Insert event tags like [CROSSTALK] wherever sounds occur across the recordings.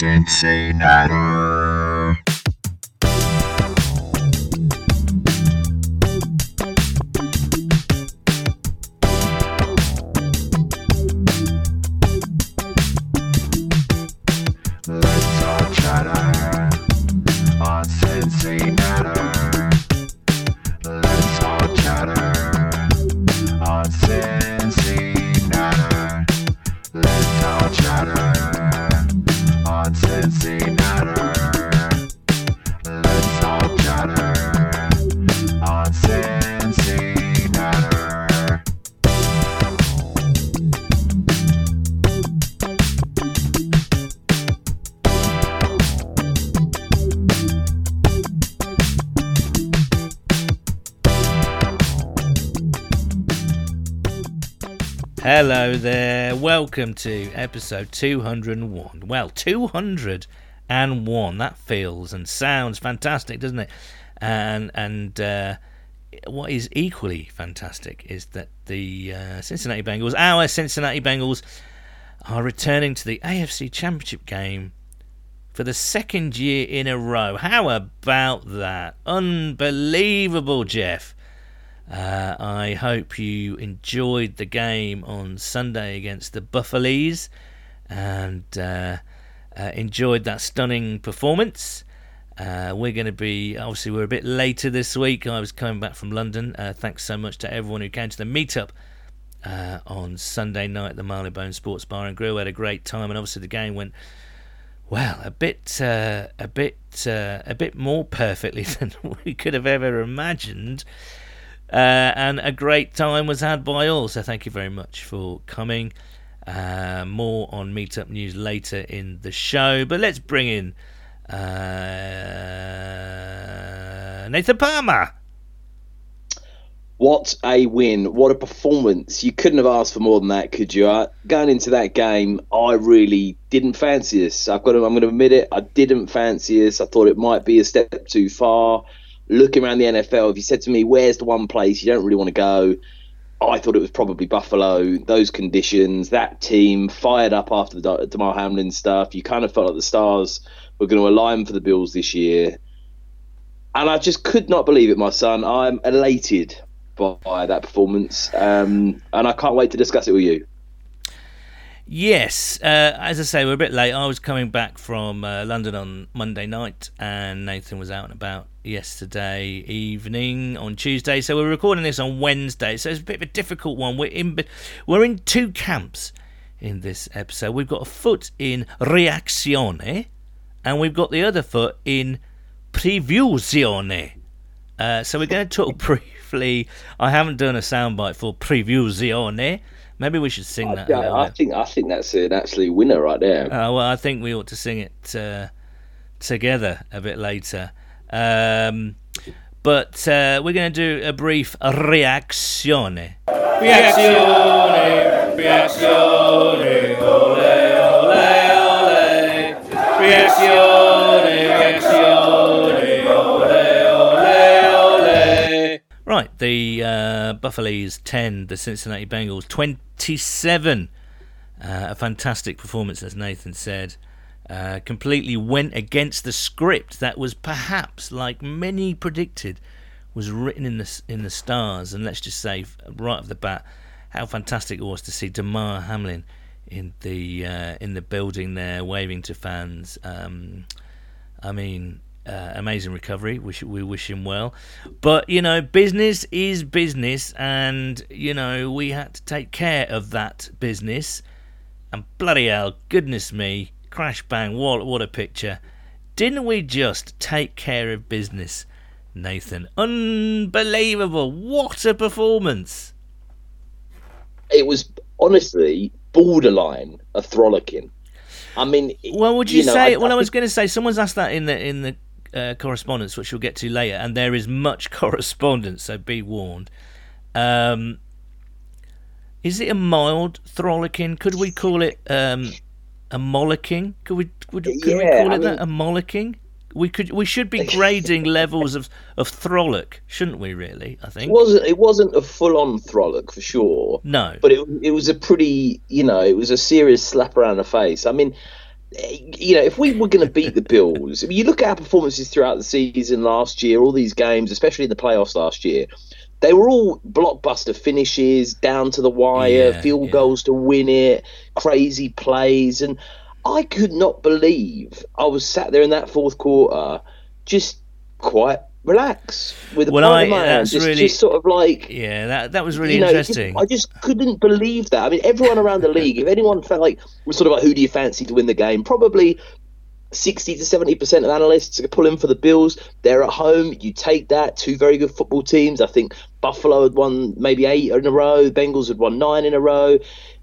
Cincinnati. There. Welcome to episode 201. Well, 201. That feels and sounds fantastic, doesn't it? And and uh, what is equally fantastic is that the uh, Cincinnati Bengals, our Cincinnati Bengals, are returning to the AFC Championship game for the second year in a row. How about that? Unbelievable, Jeff. Uh, I hope you enjoyed the game on Sunday against the Buffaloes and uh, uh, enjoyed that stunning performance. Uh, we're going to be, obviously, we're a bit later this week. I was coming back from London. Uh, thanks so much to everyone who came to the meetup uh, on Sunday night at the Marylebone Sports Bar and Grill. We had a great time, and obviously, the game went well, a bit, a bit, a bit more perfectly [LAUGHS] than we could have ever imagined. Uh, and a great time was had by all. So thank you very much for coming. Uh, more on Meetup News later in the show. But let's bring in uh, Nathan Palmer. What a win. What a performance. You couldn't have asked for more than that, could you? Uh, going into that game, I really didn't fancy this. I've got I'm going to admit it. I didn't fancy this. I thought it might be a step too far. Looking around the NFL, if you said to me, where's the one place you don't really want to go? I thought it was probably Buffalo. Those conditions, that team fired up after the Damar Hamlin stuff. You kind of felt like the stars were going to align for the Bills this year. And I just could not believe it, my son. I'm elated by that performance, um, and I can't wait to discuss it with you. Yes, uh, as I say, we're a bit late. I was coming back from uh, London on Monday night, and Nathan was out and about yesterday evening on Tuesday. So we're recording this on Wednesday. So it's a bit of a difficult one. We're in we're in two camps in this episode. We've got a foot in reazione, and we've got the other foot in previsione. Uh, so we're going to talk [LAUGHS] briefly. I haven't done a soundbite for previsione. Maybe we should sing that. I, I think I think that's an absolute winner right there. Uh, well, I think we ought to sing it uh, together a bit later. Um, but uh, we're going to do a brief reazione. Reazione, reazione, ole, ole, ole. Reazione, reazione, Right, the uh, Buffaloes 10, the Cincinnati Bengals 27. Uh, a fantastic performance, as Nathan said. Uh, completely went against the script that was perhaps, like many predicted, was written in the in the stars. And let's just say right off the bat, how fantastic it was to see Damar Hamlin in the uh, in the building there, waving to fans. Um, I mean, uh, amazing recovery. We, we wish him well. But, you know, business is business, and, you know, we had to take care of that business. And bloody hell, goodness me, crash bang, what, what a picture. Didn't we just take care of business, Nathan? Unbelievable. What a performance. It was honestly borderline a frolicking. I mean, Well, would you, know, say? I- well, I I was going to say someone's asked that in the in the uh, correspondence, which we'll get to later, and there is much [LAUGHS] correspondence, so be warned. Um, is it a mild frolicking? Could we call it um, a molicking? Could we would, could we call I it that a molicking? We could we should be [LAUGHS] grading levels of of frolic, shouldn't we? Really, I think It wasn't. It wasn't a full-on frolic for sure. No, but it it was a pretty. You know, it was a serious slap around the face. I mean, you know, if we were going to beat the Bills, I mean, you look at our performances throughout the season last year, all these games, especially in the playoffs last year, they were all blockbuster finishes, down to the wire, Yeah, field yeah. goals to win it, crazy plays, and I could not believe I was sat there in that fourth quarter, just quite relaxed with a Well, I- in my that's just, really- just sort of like Yeah, that that was really you know, interesting. I just couldn't believe that. I mean, everyone around the [LAUGHS] league, if anyone felt like was sort of like, who do you fancy to win the game? Probably sixty to seventy percent of analysts are pulling for the Bills. They're at home. You take that. Two very good football teams. I think Buffalo had won maybe eight in a row. Bengals had won nine in a row.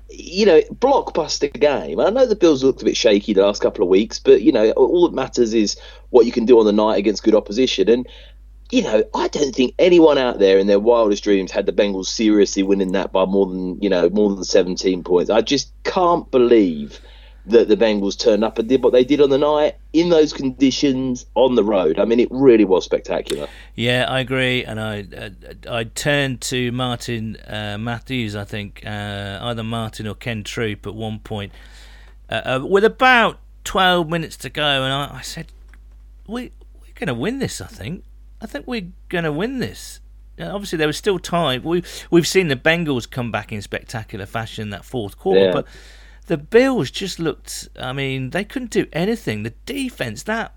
You know, blockbuster game. I know the Bills looked a bit shaky the last couple of weeks, but you know, all that matters is what you can do on the night against good opposition. And you know, I don't think anyone out there in their wildest dreams had the Bengals seriously winning that by more than, you know, more than 17 points. I just can't believe that the Bengals turned up and did what they did on the night in those conditions on the road. I mean, it really was spectacular. Yeah, I agree, and I uh, I turned to Martin uh, Matthews, I think uh, either Martin or Ken Troop at one point, uh, uh, with about twelve minutes to go, and I, I said, "We we're going to win this. I think. I think we're going to win this." Obviously, there was still time. We we've seen the Bengals come back in spectacular fashion that fourth quarter, Yeah. but the Bills just looked. I mean, they couldn't do anything. The defense that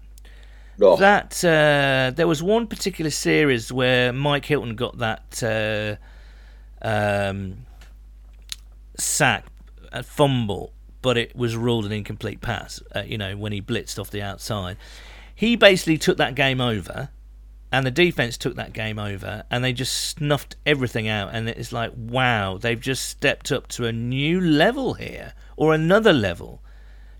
Oh, that uh, there was one particular series where Mike Hilton got that uh, um, sack, a fumble, but it was ruled an incomplete pass. Uh, you know when he blitzed off the outside, he basically took that game over, and the defense took that game over, and they just snuffed everything out. And it's like, wow, they've just stepped up to a new level here, or another level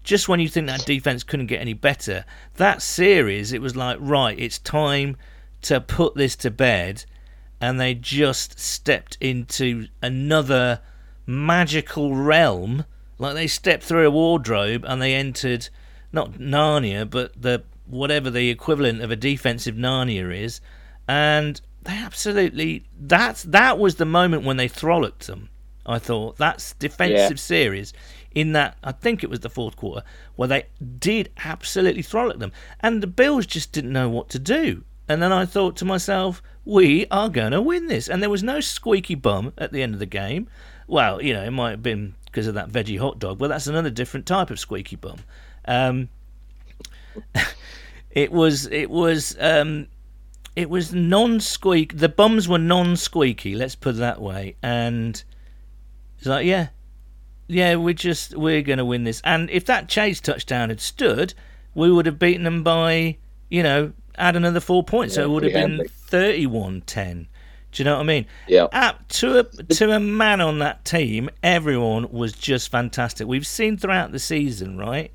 just when you think that defense couldn't get any better, that series, it was like, right, it's time to put this to bed. And they just stepped into another magical realm. Like they stepped through a wardrobe and they entered not Narnia, but the whatever the equivalent of a defensive Narnia is. And they absolutely that's that was the moment when they frolicked them. I thought that's defensive series in that I think it was the fourth quarter where they did absolutely frolic them, and the Bills just didn't know what to do. And then I thought to myself, we are going to win this. And there was no squeaky bum at the end of the game. Well, you know, it might have been because of that veggie hot dog, but that's another different type of squeaky bum. Um, [LAUGHS] it was, it was, um, it was non-squeak. The bums were non-squeaky. Let's put it that way. And it's like, yeah, yeah, we're just we're going to win this. And if that chase touchdown had stood, we would have beaten them by, you know, add another four points. so it would have been handily. 31-10. Do you know what I mean? Yeah. Up to a to a man on that team, everyone was just fantastic. We've seen throughout the season, right?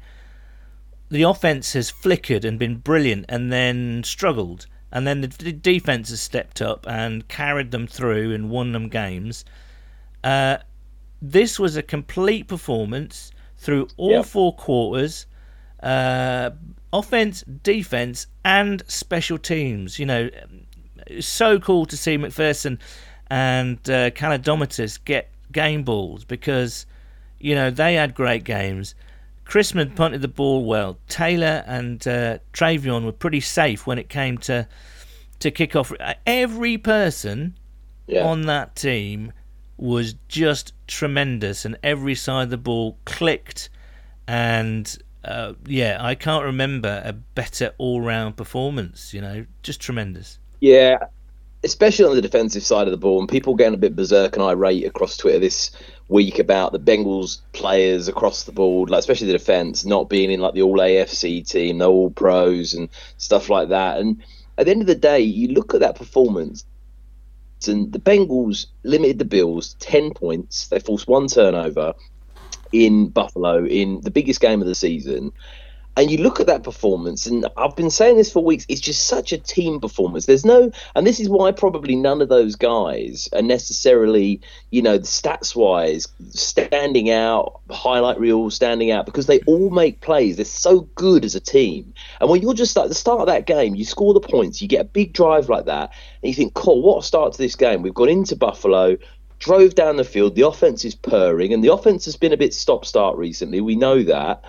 The offense has flickered and been brilliant, and then struggled, and then the defense has stepped up and carried them through and won them games. Uh, this was a complete performance through all Yeah. four quarters. Uh, offense, defense, and special teams. You know, so cool to see McPherson and uh, get game balls because you know they had great games. Chrisman punted the ball well. Taylor and uh, Trayveon were pretty safe when it came to to kick off. Every person Yeah. on that team was just tremendous, and every side of the ball clicked. And uh, yeah, I can't remember a better all-round performance. You know, just tremendous. Yeah, especially on the defensive side of the ball, and people getting a bit berserk and irate across Twitter this week about the Bengals players across the board, like especially the defense not being in like the All AFC team, the All Pros and stuff like that. And at the end of the day, you look at that performance, and the Bengals limited the Bills ten points. They forced one turnover in Buffalo in the biggest game of the season. And you look at that performance, and I've been saying this for weeks. It's just such a team performance. There's no, and this is why probably none of those guys are necessarily, you know, stats wise, standing out, highlight reel standing out because they all make plays. They're so good as a team. And when you're just at the start of that game, you score the points, you get a big drive like that, and you think, cool, what a start to this game. We've gone into Buffalo, drove down the field, the offense is purring, and the offense has been a bit stop start recently. We know that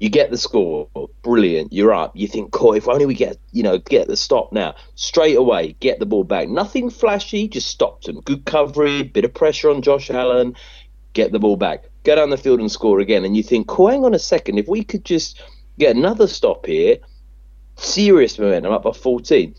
You get the score, brilliant. You're up. You think, cool. If only we get, you know, get the stop now. Straight away, get the ball back. Nothing flashy, just stopped them. Good coverage, bit of pressure on Josh Allen. Get the ball back. Go down the field and score again. And you think, cool. Hang on a second. If we could just get another stop here, serious momentum up by 14.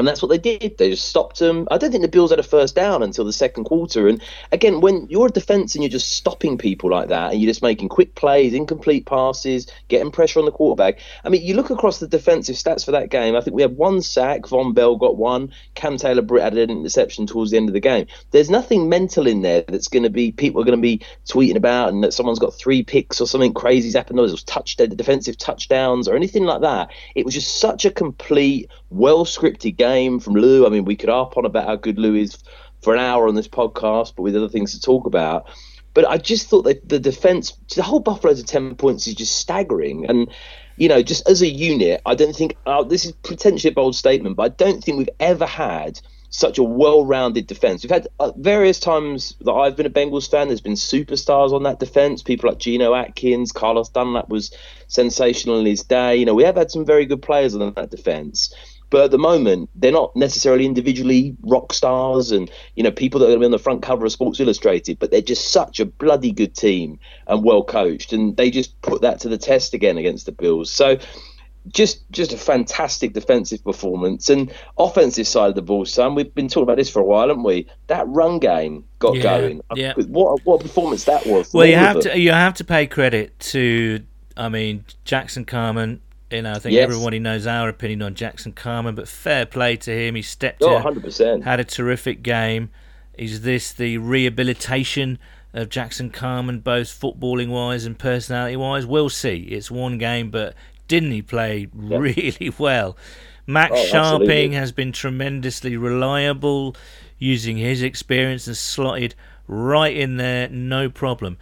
And that's what they did. They just stopped them. I don't think the Bills had a first down until the second quarter. And again, when you're a defense and you're just stopping people like that, and you're just making quick plays, incomplete passes, getting pressure on the quarterback. I mean, you look across the defensive stats for that game. I think we had one sack. Vonn Bell got one. Cam Taylor Britt had an interception towards the end of the game. There's nothing mental in there that's going to be people are going to be tweeting about, and that someone's got three picks or something crazy's happened. Or there's touch defensive touchdowns or anything like that. It was just such a complete, well scripted game from Lou. I mean, we could harp on about how good Lou is for an hour on this podcast, but with other things to talk about. But I just thought that the defense, the whole Buffalo to 10 points is just staggering. And, you know, just as a unit, I don't think, oh, this is potentially a bold statement, but I don't think we've ever had such a well-rounded defense. We've had uh, various times that I've been a Bengals fan. There's been superstars on that defense. People like Geno Atkins, Carlos Dunlap was sensational in his day. You know, we have had some very good players on that defense. But at the moment, they're not necessarily individually rock stars and you know people that are going to be on the front cover of Sports Illustrated. But they're just such a bloody good team and well coached, and they just put that to the test again against the Bills. So just just a fantastic defensive performance and offensive side of the ball, son. We've been talking about this for a while, haven't we? That run game got Yeah, going. yeah. What what a performance that was. Well, you have to you have to pay credit to, I mean, Jackson Carman. You know, I think Yes. everybody knows our opinion on Jackson Carman, but fair play to him. He stepped Oh, in, 100%. had a terrific game. Is this the rehabilitation of Jackson Carman, both footballing wise and personality wise? We'll see. It's one game, but didn't he play really [LAUGHS] well? Max Oh, Scharping absolutely. has been tremendously reliable, using his experience and slotted right in there, no problem.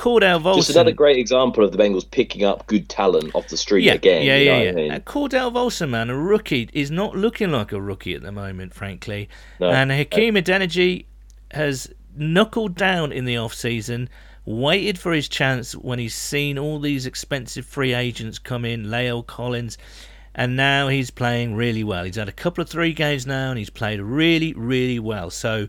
Cordell Volson. Just another great example of the Bengals picking up good talent off the street yeah, again. yeah, yeah, yeah. I mean? Uh, Cordell Volson, man, a rookie, is not looking like a rookie at the moment, frankly. No. And Hakeem Adeniji has knuckled down in the off season, waited for his chance when he's seen all these expensive free agents come in, La'el Collins, and now he's playing really well. He's had a couple of three games now, and he's played really, really well. So.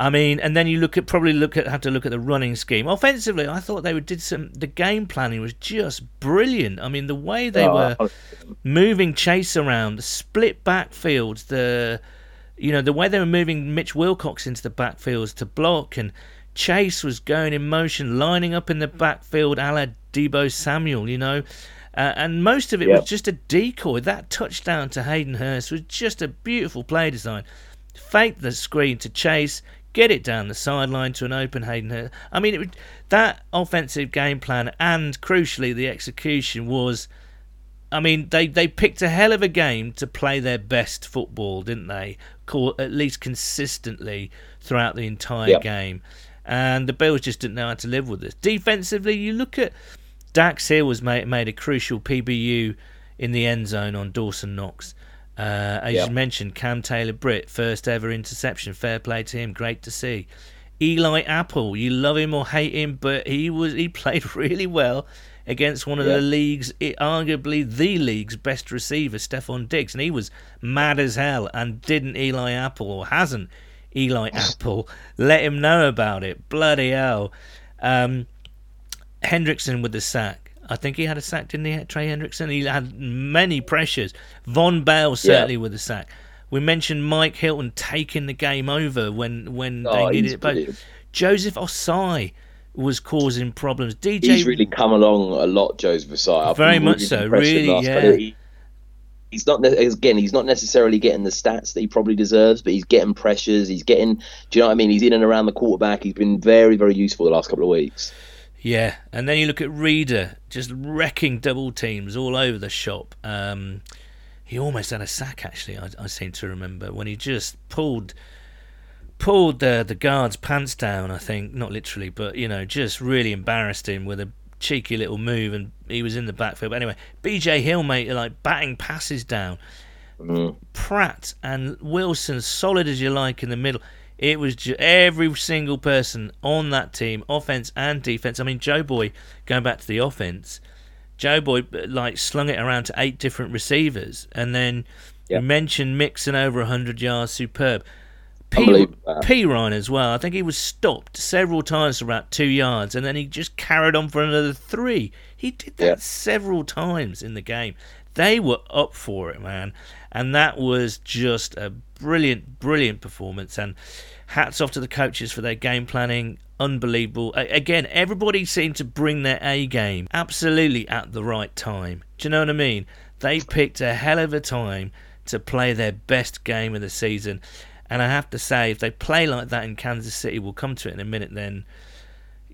I mean, and then you look at probably look at have to look at the running scheme. Offensively, I thought they were- did some. The game planning was just brilliant. I mean, the way they Oh, were moving Chase around, the split backfields, the you know the way they were moving Mitch Wilcox into the backfields to block, and Chase was going in motion, lining up in the backfield, a la Deebo Samuel, you know. Uh, and most of it Yep. was just a decoy. That touchdown to Hayden Hurst was just a beautiful play design. Fake the screen to Chase, get it down the sideline to an open Hayden I mean, it, would- that offensive game plan and crucially the execution was I mean, they, they picked a hell of a game to play their best football, didn't they? Call, at least consistently throughout the entire Yeah. game. And the Bills just didn't know how to live with this. Defensively, you look at Dax here was made, made a crucial PBU in the end zone on Dawson Knox. Uh, as Yeah. you mentioned, Cam Taylor Britt, first ever interception. Fair play to him. Great to see. Eli Apple, you love him or hate him, but he was he [LAUGHS] played really well against one of Yeah. the league's, arguably the league's best receiver, Stefon Diggs, and he was mad as hell. And didn't Eli Apple or hasn't Eli [LAUGHS] Apple let him know about it? Bloody hell! Um, Hendrickson with the sack. I think he had a sack, didn't he, Trey Hendrickson? He had many pressures. Vonn Bell certainly with the sack. We mentioned Mike Hilton taking the game over when when Oh, they needed it. But brilliant. Joseph Ossai was causing problems. DJ He's really come along a lot, Joseph Ossai. I've Very much so, impressed with him really, yeah. he- He's not again. He's not necessarily getting the stats that he probably deserves, but he's getting pressures. He's getting. Do you know what I mean? He's in and around the quarterback. He's been very, very useful the last couple of weeks. Yeah, and then you look at Reader just wrecking double teams all over the shop. Um, he almost had a sack actually. I, I seem to remember when he just pulled pulled the the guard's pants down. I think not literally, but you know, just really embarrassed him with a cheeky little move, and he was in the backfield. But anyway, B.J. Hill mate like batting passes down. Mm. Pratt and Wilson, solid as you like in the middle. It was ju- every single person on that team, offense and defense. I mean, Joe Boy, going back to the offense, Joe Boy uh, like slung it around to eight different receivers, and then Yeah. you mentioned Mixon over hundred yards, superb. P, P Ryan as well. I think he was stopped several times for about two yards, and then he just carried on for another three. He did that Yeah. several times in the game. They were up for it, man, and that was just a brilliant, brilliant performance. And hats off to the coaches for their game planning. Unbelievable. Again, everybody seemed to bring their A game absolutely at the right time. Do you know what I mean? They picked a hell of a time to play their best game of the season. And I have to say, if they play like that in Kansas City, we'll come to it in a minute, then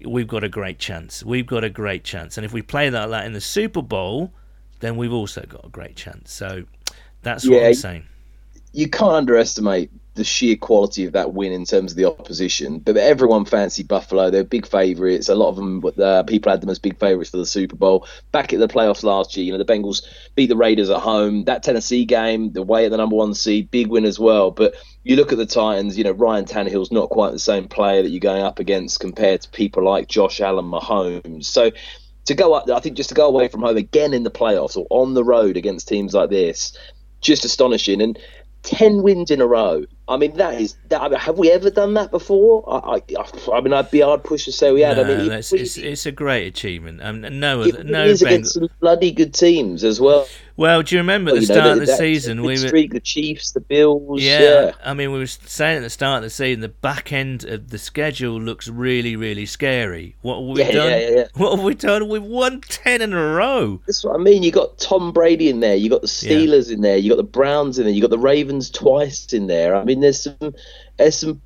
we've got a great chance. We've got a great chance. And if we play like that in the Super Bowl, then we've also got a great chance. So that's what Yeah. I'm saying. you can't underestimate the sheer quality of that win in terms of the opposition. But everyone fancied Buffalo; they're big favourites. A lot of them, uh, people had them as big favourites for the Super Bowl. Back at the playoffs last year, you know, the Bengals beat the Raiders at home. That Tennessee game, the way at the number one seed, big win as well. But you look at the Titans, you know, Ryan Tannehill's not quite the same player that you're going up against compared to people like Josh Allen, Mahomes. So. To go up, I think just to go away from home again in the playoffs or on the road against teams like this, just astonishing. And 10 wins in a row. I mean, that is that. I mean, have we ever done that before? I, I, I mean, I'd be hard pushed to say we had. I mean, it that's- it's, it's a great achievement. Um, no, it no really is against some bloody good teams as well. Well, do you remember at the You know, start of the that season we good were the Chiefs, the Bills. Yeah, Yeah, I mean, we were saying at the start of the season, the back end of the schedule looks really, really scary. What have we Yeah, done? yeah. What have we done? We've won ten in a row. that's what I mean. You got Tom Brady in there. You got the Steelers in there. You got the Browns in there. You got the Ravens twice in there. I mean, there's some, there's some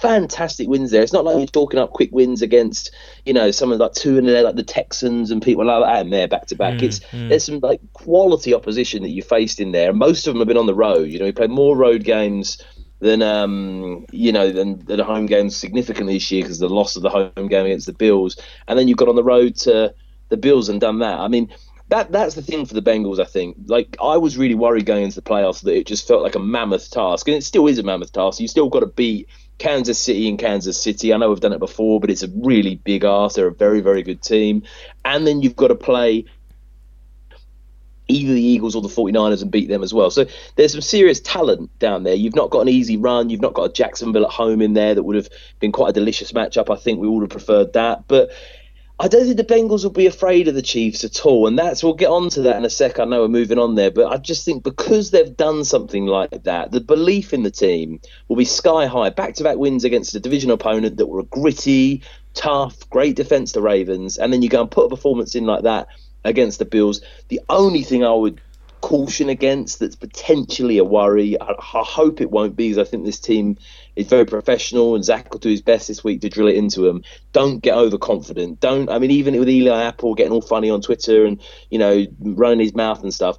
fantastic wins there. It's not like you're talking up quick wins against, you know, someone like two and there, like the Texans and people like that in there back to back. It's there's some like quality opposition that you faced in there. Most of them have been on the road. You know, we played more road games than um you know than, than the home games significantly this year because the loss of the home game against the Bills, and then you've got on the road to the Bills and done that. I mean. That, that's the thing for the Bengals, I think. Like I was really worried going into the playoffs that it just felt like a mammoth task, and it still is a mammoth task. You still got to beat Kansas City and Kansas City. I know we've done it before, but it's a really big ask. They're a very, very good team, and then you've got to play either the Eagles or the 49ers and beat them as well. So there's some serious talent down there. You've not got an easy run. You've not got a Jacksonville at home in there that would have been quite a delicious matchup. I think we would have preferred that. But I don't think the Bengals will be afraid of the Chiefs at all. And that's, we'll get on to that in a sec. I know we're moving on there. But I just think because they've done something like that, the belief in the team will be sky high. Back to back wins against a division opponent that were a gritty, tough, great defense, the Ravens. And then you go and put a performance in like that against the Bills. The only thing I would caution against that's potentially a worry, I, I hope it won't be, because I think this team is very professional and Zac will do his best this week to drill it into them. Don't get overconfident. Don't, I mean, even with Eli Apple getting all funny on Twitter and, you know, running his mouth and stuff.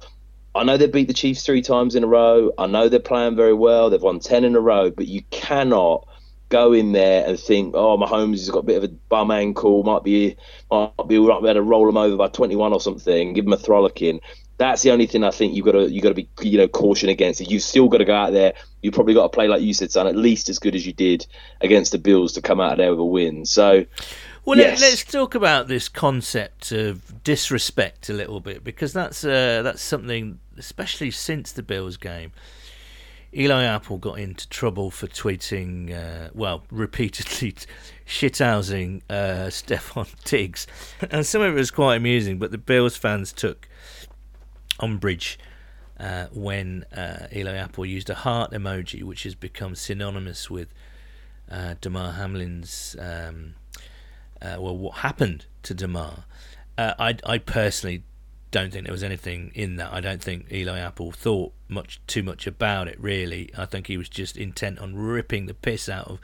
I know they beat the Chiefs three times in a row. I know they're playing very well. They've won 10 in a row, but you cannot go in there and think, oh, Mahomes has got a bit of a bum ankle, might be, might be, might be able to roll him over by 21 or something, give him a throllicking. That's the only thing I think you've got to you got to be you know caution against. You've still got to go out there. You probably got to play like you said, son, at least as good as you did against the Bills to come out of there with a win. So Well, Yes. let, us talk about this concept of disrespect a little bit because that's uh, that's something, especially since the Bills game. Eli Apple got into trouble for tweeting, uh, well, [LAUGHS] repeatedly shithousing uh, [LAUGHS] Stefon Diggs, and some of it was quite amusing. But the Bills fans took umbrage uh, when uh, Eli Apple used a heart emoji, which has become synonymous with uh, Damar Hamlin's. Um, uh, well, what happened to Damar? Uh, I, I personally don't think there was anything in that. I don't think Eli Apple thought much too much about it. Really, I think he was just intent on ripping the piss out of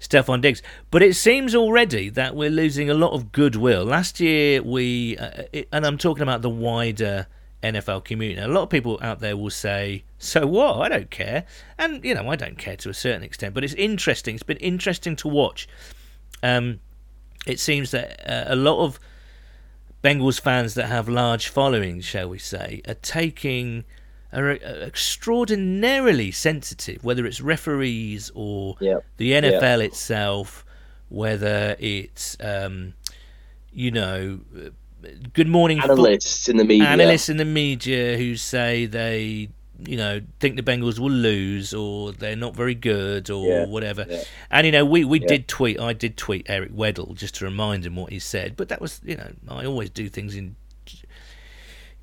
Stefon Diggs. But it seems already that we're losing a lot of goodwill. Last year, we, uh, it, and I'm talking about the wider NFL community. A lot of people out there will say, "So what? I don't care," and you know, I don't care to a certain extent. But it's interesting. It's been interesting to watch. Um, it seems that uh, a lot of Bengals fans that have large followings, shall we say, are taking are extraordinarily sensitive, whether it's referees or Yeah. the NFL itself, whether it's um, you know Good Morning Analysts in the media. analysts in the media who say they, you know, think the Bengals will lose or they're not very good or Yeah, whatever. yeah. And you know, we we did tweet. I did tweet Eric Weddle just to remind him what he said. But that was, you know, I always do things in.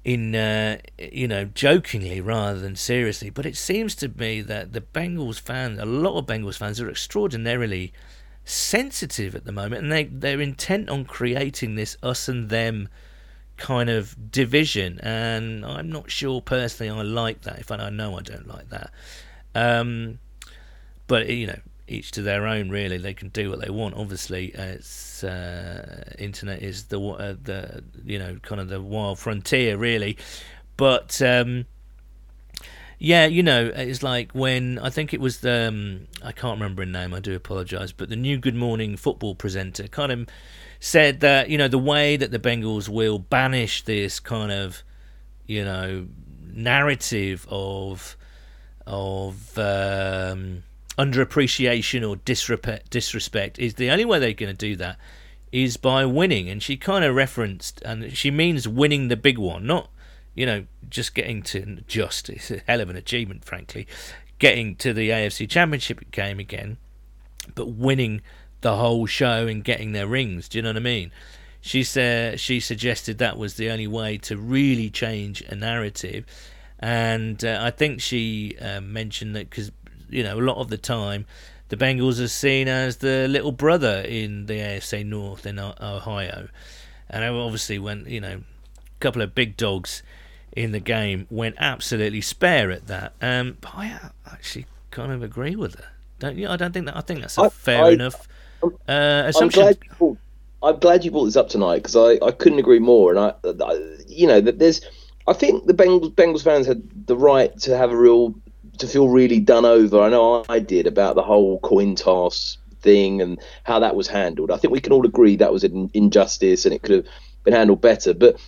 In uh, you know, jokingly rather than seriously, but it seems to me that the Bengals fans, a lot of Bengals fans, are extraordinarily sensitive at the moment, and they they're intent on creating this us and them kind of division, and I'm not sure personally I like that. In fact, I know I don't like that. Um, but you know, each to their own. Really, they can do what they want. Obviously, it's uh, internet is the uh, the you know kind of the wild frontier, really. But um, yeah, you know, it's like when I think it was the um, I can't remember her name. I do apologise, but the new Good Morning Football presenter kind of said that you know the way that the Bengals will banish this kind of you know narrative of of um, underappreciation or disrespect, disrespect is the only way they're going to do that is by winning. And she kind of referenced, and she means winning the big one, not you know just getting to just. It's a hell of an achievement, frankly, getting to the AFC Championship game again, but winning the whole show and getting their rings. Do you know what I mean? She said she suggested that was the only way to really change a narrative, and uh, I think she uh, mentioned that because you know a lot of the time the Bengals are seen as the little brother in the AFC North in Ohio, and obviously when you know a couple of big dogs in the game went absolutely spare at that. Um, but I actually kind of agree with her. Don't you? I don't think that. I think that's a I- fair I- enough uh, I'm assumption. glad. You brought, I'm glad you brought this up tonight because I, I couldn't agree more. And I, I, you know, that there's. I think the Bengals Bengals fans had the right to have a real to feel really done over. I know I did about the whole coin toss thing and how that was handled. I think we can all agree that was an injustice and it could have been handled better. But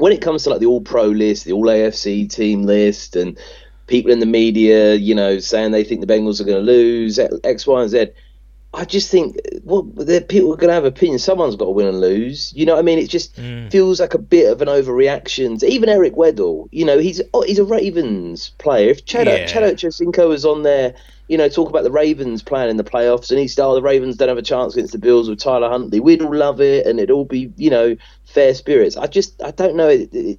when it comes to like the All Pro list, the All AFC team list, and people in the media, you know, saying they think the Bengals are going to lose X, Y, and Z. I just think, well, the people are going to have opinions. Someone's got to win and lose. You know what I mean? It just mm. feels like a bit of an overreaction. Even Eric Weddle, you know, he's oh, he's a Ravens player. If Chad Yeah. Chad Ochocinco was on there, you know, talk about the Ravens playing in the playoffs, and he said, "Oh, the Ravens don't have a chance against the Bills with Tyler Huntley." We'd all love it, and it'd all be, you know, fair spirits. I just, I don't know. It, it,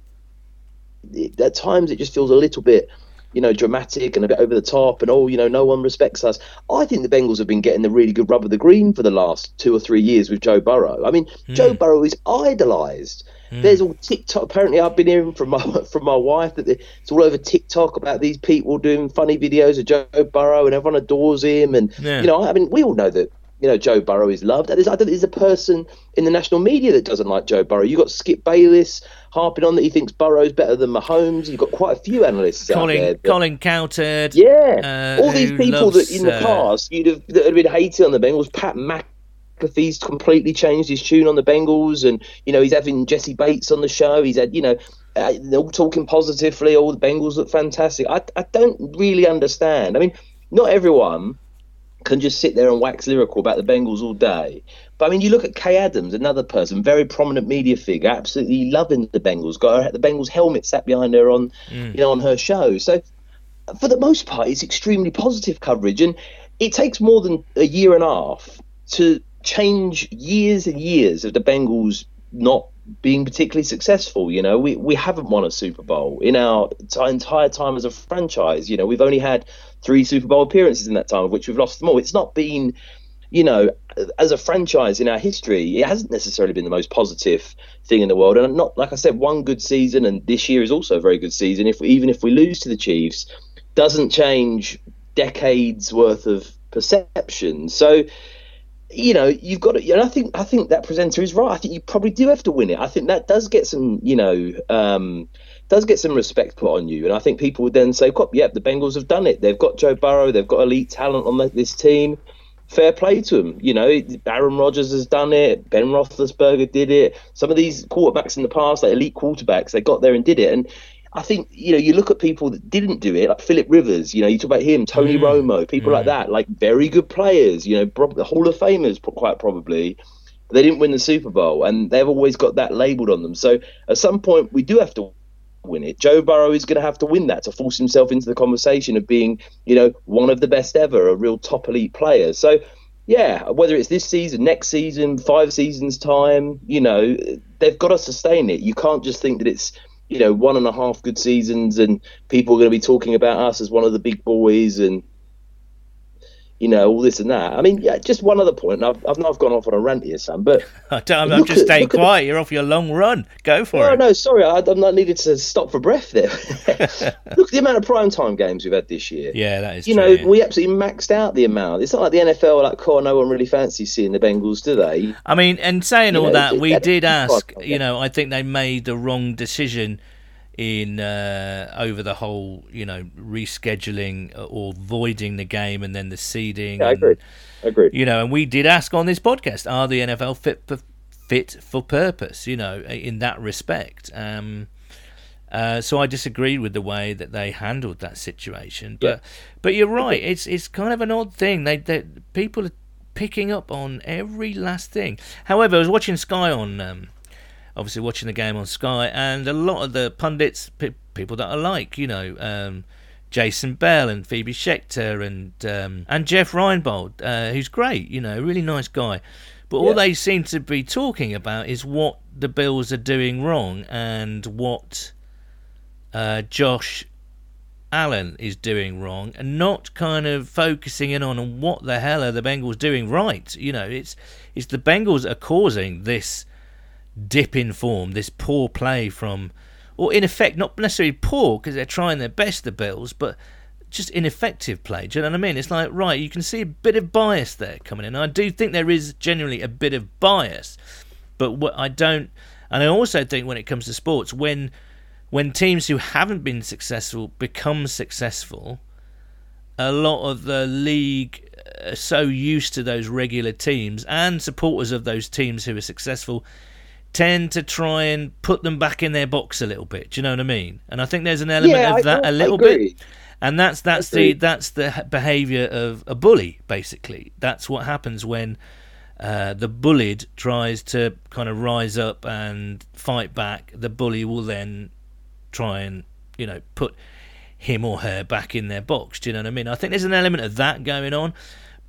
it, at times, it just feels a little bit, you know, dramatic and a bit over the top, and oh, you know, no one respects us. I think the Bengals have been getting the really good rub of the green for the last two or three years with Joe Burrow. I mean, hmm. Joe Burrow is idolised. Hmm. There's all TikTok. Apparently, I've been hearing from my [LAUGHS] from my wife that it's all over TikTok about these people doing funny videos of Joe Burrow, and everyone adores him. And Yeah. you know, I mean, we all know that you know Joe Burrow is loved. There's, I don't think there's a person in the national media that doesn't like Joe Burrow. You have got Skip Bayless harping on that he thinks Burrow's better than Mahomes. You've got quite a few analysts out there. Colin that- Colin Cowherd. yeah, uh, all these people loves, that in the uh, past you'd have that had been hating on the Bengals. Pat McAfee's completely changed his tune on the Bengals, and you know he's having Jessie Bates on the show. He's had you know uh, they're all talking positively. All the Bengals look fantastic. I I don't really understand. I mean, not everyone can just sit there and wax lyrical about the Bengals all day. But I mean, you look at Kay Adams, another person, very prominent media figure, absolutely loving the Bengals. Got her, the Bengals helmet sat behind her on, mm. you know, on her show. So for the most part, it's extremely positive coverage, and it takes more than a year and a half to change years and years of the Bengals not being particularly successful. You know, we we haven't won a Super Bowl in our t- entire time as a franchise. You know, we've only had three Super Bowl appearances in that time, of which we've lost them all. It's not been you know, as a franchise in our history, it hasn't necessarily been the most positive thing in the world. And not, like I said, one good season, and this year is also a very good season. If even if we lose to the Chiefs, doesn't change decades worth of perception. So, you know, you've got to, and I think I think that presenter is right. I think you probably do have to win it. I think that does get some, you know, um, does get some respect put on you. And I think people would then say, "Cop, yep, the Bengals have done it. They've got Joe Burrow. They've got elite talent on this team. Fair play to them. You know, Aaron Rodgers has done it. Ben Roethlisberger did it. Some of these quarterbacks in the past, like elite quarterbacks, they got there and did it. And I think you know, you look at people that didn't do it, like Philip Rivers. You know, you talk about him, Tony mm. Romo, people like mm. that, like very good players. You know, prob- the Hall of Famers, quite probably. They didn't win the Super Bowl, and they've always got that labelled on them. So at some point, we do have to win it. Joe Burrow is going to have to win that to force himself into the conversation of being, you know, one of the best ever, a real top elite player. So, yeah, whether it's this season, next season, five seasons time, you know, they've got to sustain it. You can't just think that it's, you know, one and a half good seasons and people are going to be talking about us as one of the big boys and you know, all this and that. I mean, yeah, just one other point. I've, I've not gone off on a rant here, Sam, but [LAUGHS] I don't, I'm just at- staying look at quiet. You're off your long run. Go for no, it. no, no, sorry, I, I'm not needed to stop for breath there. [LAUGHS] Look at the amount of prime time games we've had this year. Yeah, that is You true. know, yeah. we absolutely maxed out the amount. It's not like the NFL like, "Cool, no one really fancies seeing the Bengals, do they?" I mean, and saying You all know, that, we did ask. You know, I think they made the wrong decision in uh, over the whole, you know, rescheduling or voiding the game and then the seeding. Yeah, I agree. I agree. you know, and we did ask on this podcast, are the NFL fit for fit for purpose? You know, in that respect. Um, uh, so I disagreed with the way that they handled that situation, but Yeah. but you're right. It's it's kind of an odd thing. They, they people are picking up on every last thing. However, I was watching Sky on. Um, obviously watching the game on Sky, and a lot of the pundits, pe- people that I like, you know, um, Jason Bell and Phoebe Schechter and um, and Jeff Reinebold, uh, who's great, you know, really nice guy. But all Yeah. they seem to be talking about is what the Bills are doing wrong and what uh, Josh Allen is doing wrong, and not kind of focusing in on what the hell are the Bengals doing right. You know, it's it's the Bengals are causing this dip in form, this poor play from, or in effect, not necessarily poor because they're trying their best, the Bills, but just ineffective play. Do you know what I mean? It's like, right, you can see a bit of bias there coming in. I do think there is generally a bit of bias, but what I don't, and I also think when it comes to sports, when when teams who haven't been successful become successful, a lot of the league are so used to those regular teams and supporters of those teams who are successful tend to try and put them back in their box a little bit. Do you know what I mean? And I think there's an element Yeah, of I- that I a little bit. And that's that's the that's the behaviour of a bully, basically. That's what happens when uh, the bullied tries to kind of rise up and fight back. The bully will then try and you know put him or her back in their box. Do you know what I mean? I think there's an element of that going on.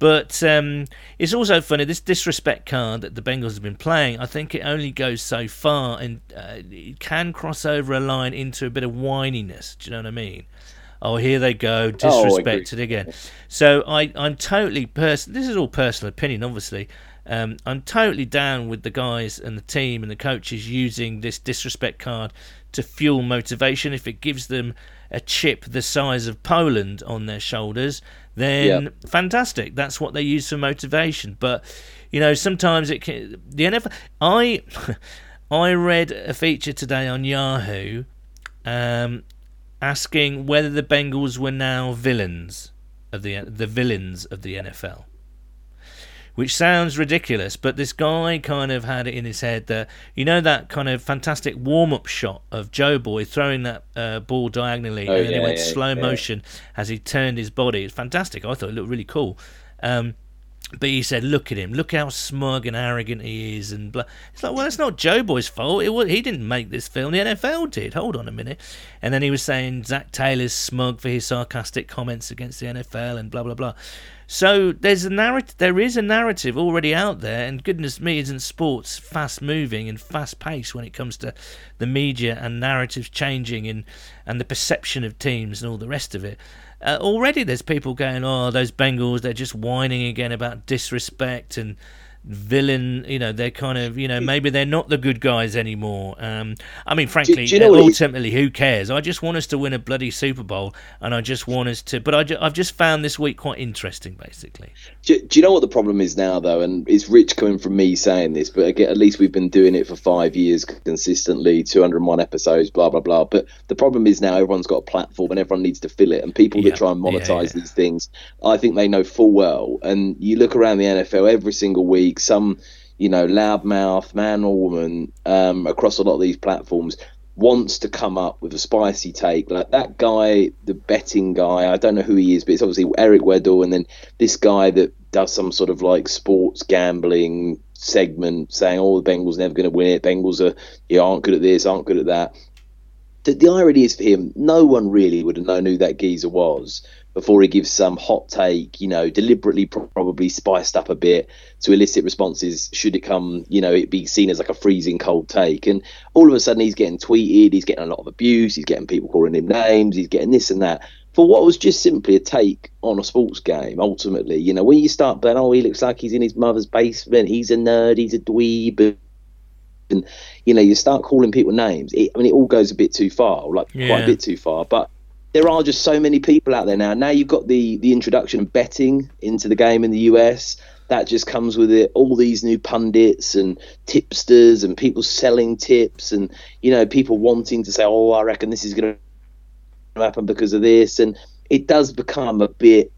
But um, it's also funny this disrespect card that the Bengals have been playing. I think it only goes so far, and uh, it can cross over a line into a bit of whininess. Do you know what I mean? Oh, here they go, Oh, disrespected again. So I, I'm totally pers- This is all personal opinion, obviously. Um, I'm totally down with the guys and the team and the coaches using this disrespect card to fuel motivation. If it gives them a chip the size of Poland on their shoulders, then Yeah. fantastic. That's what they use for motivation. But you know, sometimes it can. The NFL. I [LAUGHS] I read a feature today on Yahoo, um, asking whether the Bengals were now villains of the the villains of the NFL. Which sounds ridiculous, but this guy kind of had it in his head that you know that kind of fantastic warm up shot of Joe Boy throwing that uh, ball diagonally Oh, and then yeah, it went yeah, slow yeah. motion as he turned his body. It's fantastic. I thought it looked really cool. Um, but he said, "Look at him! Look how smug and arrogant he is." And blah. it's like, well, it's not Joe Boy's fault. It was, he didn't make this film. The NFL did. Hold on a minute. And then he was saying Zac Taylor's smug for his sarcastic comments against the NFL and blah blah blah. So there's a narrative. There is a narrative already out there, and goodness me, isn't sports fast moving and fast paced when it comes to the media and narratives changing and and the perception of teams and all the rest of it. Uh, already there's people going, oh, those Bengals, they're just whining again about disrespect and villain. You know, they're kind of, you know, maybe they're not the good guys anymore. Um, I mean, frankly, do you know ultimately, who cares? I just want us to win a bloody Super Bowl, and I just want us to. But I ju- I've just found this week quite interesting, basically. Do, do you know what the problem is now, though? And it's rich coming from me saying this, but again, at least we've been doing it for five years consistently, 201 episodes, blah, blah, blah. But the problem is now everyone's got a platform and everyone needs to fill it. And people Yeah, that try and yeah, monetize yeah. these things, I think they know full well. And you look around the NFL every single week, some, you know, loudmouth, man or woman, um, across a lot of these platforms wants to come up with a spicy take like that guy the betting guy i don't know who he is but it's obviously eric weddle and then this guy that does some sort of like sports gambling segment saying, "Oh, the Bengals never going to win it. Bengals are you aren't good at this, aren't good at that." The, the irony is for him, no one really would have known who that geezer was before he gives some hot take, you know, deliberately probably spiced up a bit to elicit responses. Should it come, you know, it be seen as like a freezing cold take, and all of a sudden he's getting tweeted, he's getting a lot of abuse, he's getting people calling him names, he's getting this and that for what was just simply a take on a sports game. Ultimately, you know, when you start going, oh, he looks like he's in his mother's basement, he's a nerd, he's a dweeb. And you know, you start calling people names. It, I mean, it all goes a bit too far, like quite a bit too far. But there are just so many people out there now. Now you've got the the introduction of betting into the game in the US. That just comes with it. All these new pundits and tipsters and people selling tips and you know people wanting to say, "Oh, I reckon this is going to happen because of this," and it does become a bit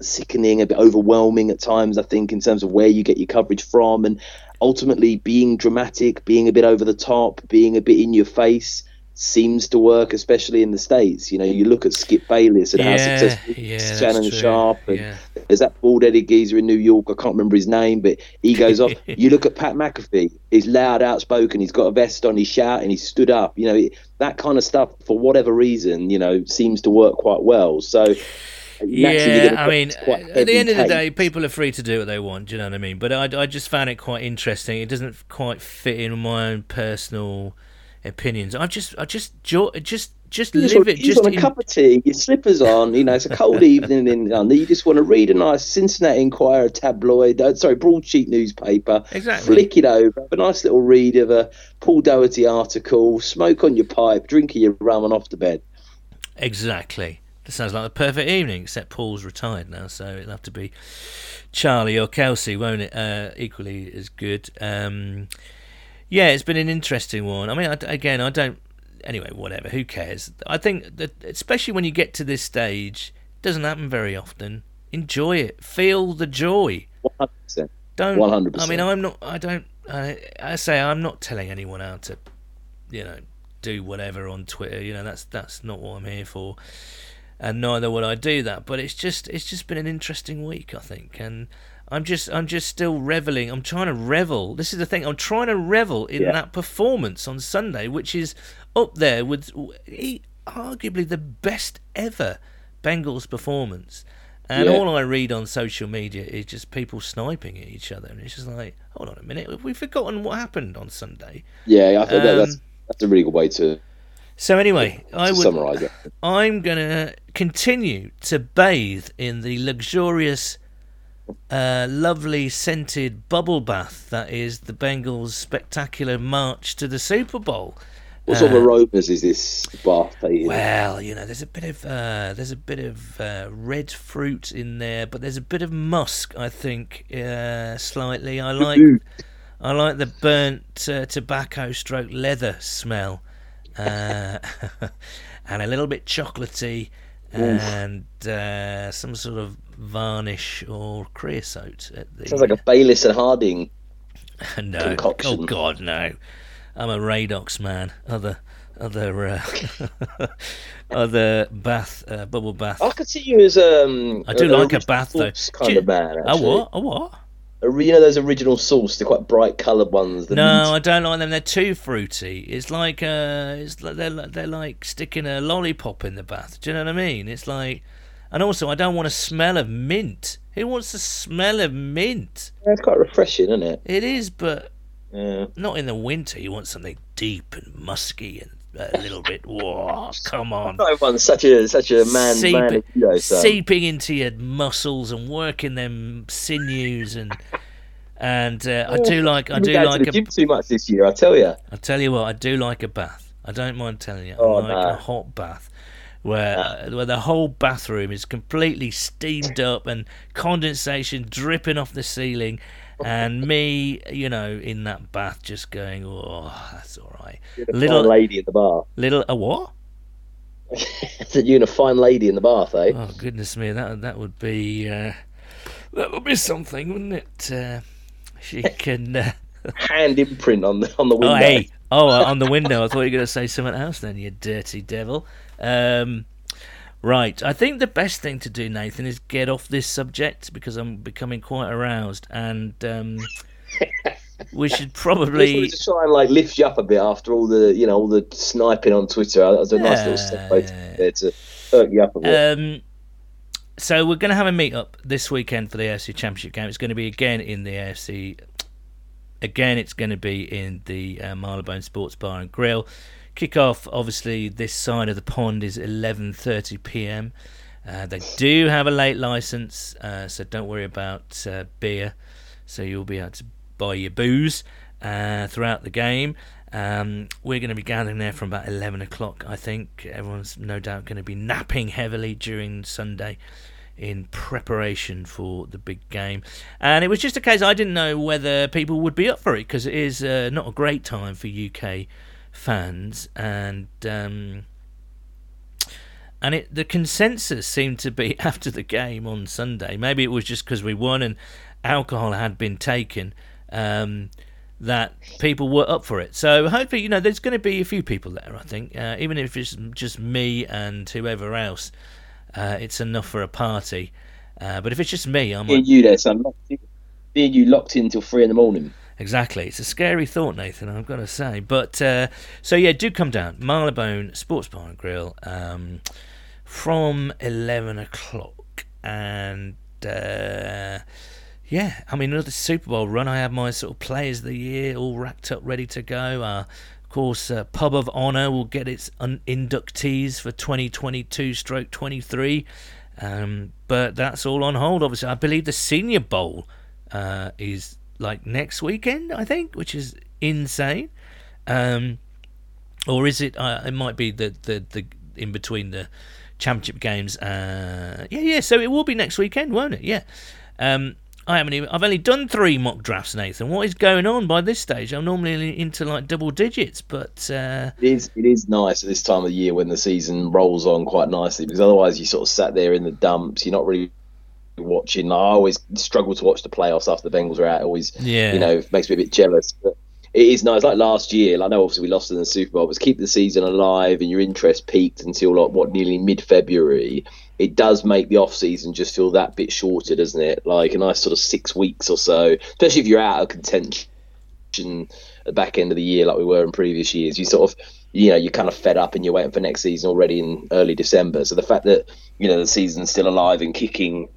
sickening, a bit overwhelming at times. I think in terms of where you get your coverage from, and ultimately being dramatic, being a bit over the top, being a bit in your face seems to work, especially in the states. You know, you look at Skip Bayless and how Yeah, successful yeah, Shannon. Sharpe and Yeah. there's that bald headed geezer in New York. I can't remember his name, but he goes off. [LAUGHS] you look at Pat McAfee. He's loud, outspoken. He's got a vest on. He's shouting. He's stood up. You know it- that kind of stuff. For whatever reason, you know, seems to work quite well. So Yeah, I mean, at the end of the day, people are free to do what they want. Do you know what I mean? But I, I just found it quite interesting. It doesn't quite fit in my own personal opinions. I just, I just, just, just You just live want, it. you just Just want a in- cup of tea, your slippers on. You know, it's a cold [LAUGHS] evening in London. You just want to read a nice Cincinnati Enquirer tabloid, uh, sorry, broadsheet newspaper. Exactly. Flick it over, have a nice little read of a Paul Daugherty article, smoke on your pipe, drink your rum, and off to bed. Exactly. That sounds like a perfect evening, except Paul's retired now, so it'll have to be Charlie or Kelsey, won't it? Uh, equally as good. Um, yeah, it's been an interesting one. I mean, I, again, I don't. Anyway, whatever. Who cares? I think that, especially when you get to this stage, it doesn't happen very often. Enjoy it. Feel the joy. 100%. Don't. 100%. I mean, I'm not. I don't. I, I say I'm not telling anyone how to, you know, do whatever on Twitter. You know, that's that's not what I'm here for, and neither would I do that. But it's just it's just been an interesting week, I think, and I'm just I'm just still reveling. I'm trying to revel. This is the thing. I'm trying to revel in Yeah. that performance on Sunday, which is up there with e- arguably the best ever Bengals performance. And Yeah. all I read on social media is just people sniping at each other, and it's just like, hold on a minute, we've we forgotten what happened on Sunday? Yeah, I think that, that's Um, that's a really good way to, So anyway, I would summarize it. I'm going to continue to bathe in the luxurious, uh, lovely scented bubble bath that is the Bengals' spectacular march to the Super Bowl. What sort of Uh, aromas is this bath taking? Well, you know, there's a bit of uh, there's a bit of uh, red fruit in there, but there's a bit of musk, I think, uh, slightly. I like I like the burnt uh, tobacco stroke leather smell, uh, [LAUGHS] and a little bit chocolatey, and uh, some sort of varnish or creosote. At the, Sounds like a Baylis and Harding. [LAUGHS] no. concoction. Oh God, no! I'm a Radox man. Other, other, uh, [LAUGHS] other bath, uh, bubble bath. I could see you as um. I do an like a bath, though. Do kind you- of man. a what? A what? You know those original sauce, they're quite bright coloured ones. No, I don't like them. They're too fruity. It's like uh, it's like they're like- they're like sticking a lollipop in the bath. Do you know what I mean? It's like, and also I don't want to smell of mint. Who wants to smell of mint? Yeah, it's quite refreshing, isn't it? It is, but Yeah. not in the winter. You want something deep and musky and a little bit. Whoa, come on. Everyone's such a such a man Seep- man. So. seeping into your muscles and working them sinews and and uh, I do like I do like to the a too much this year, I tell you. I tell you what I do like a bath. I don't mind telling you. I Oh, like no. a hot bath where uh, where the whole bathroom is completely steamed up and condensation dripping off the ceiling. And me, you know, in that bath, just going, oh, that's all right. Little, fine lady in the bath. little, a what? [LAUGHS] That you're a fine lady in the bath, eh? Oh goodness me, that that would be uh, that would be something, wouldn't it? Uh, she [LAUGHS] can. Uh, Hand imprint on the on the window. oh hey, oh uh, on the window. I thought you were going to say something else. Then you dirty devil. Um, right, I think the best thing to do, Nathan, is get off this subject because I'm becoming quite aroused and. Um, [LAUGHS] we should probably to try and like lift you up a bit after all the you know all the sniping on Twitter. That was a nice little step there to perk you up a bit. Um, so we're going to have a meet up this weekend for the AFC Championship game. It's going to be again in the AFC. Again, it's going to be in the uh, Marylebone Sports Bar and Grill. Kick-off, obviously, this side of the pond is 11:30 p.m. Uh, they do have a late license, uh, so don't worry about uh, beer. So you'll be able to buy your booze uh, throughout the game. Um, we're going to be gathering there from about 11 o'clock, I think. Everyone's no doubt going to be napping heavily during Sunday in preparation for the big game. And it was just a case I didn't know whether people would be up for it because it is uh, not a great time for UK fans. And. Um, and it the consensus seemed to be [LAUGHS] after the game on Sunday. Maybe it was just because we won and alcohol had been taken um, that people were up for it. So hopefully, you know, there's going to be a few people there. I think, uh, even if it's just me and whoever else, uh, it's enough for a party. Uh, but if it's just me, I'm Being you there, son. Being you locked in till three in the morning. Exactly. It's a scary thought, Nathan, I've got to say. But uh, so yeah, do come down. Marylebone Sports Bar and Grill um, from 11 o'clock. And uh, yeah, I mean, another Super Bowl run. I have my sort of players of the year all racked up, ready to go. Uh, of course, uh, Pub of Honor will get its un- inductees for 2022 stroke 23. Um, but that's all on hold, obviously. I believe the Senior Bowl uh, is like next weekend, I think, which is insane. Um, or is it? Uh, it might be the, the, the in between the championship games. Uh, yeah, yeah. So it will be next weekend, won't it? Yeah. Um, I haven't even. I've only done three mock drafts, Nathan. What is going on by this stage? I'm normally into like double digits, but uh, It is it is nice at this time of the year when the season rolls on quite nicely because otherwise you sort of sat there in the dumps. You're not really watching. I always struggle to watch the playoffs after the Bengals are out. It always yeah, you know makes me a bit jealous. But it is nice. Like last year, I know obviously we lost in the Super Bowl, but keep the season alive and your interest peaked until like what nearly mid February. It does make the off season just feel that bit shorter, doesn't it? Like a nice sort of six weeks or so, especially if you're out of contention at the back end of the year like we were in previous years. You sort of, you know, you're kind of fed up and you're waiting for next season already in early December. So the fact that you know the season's still alive and kicking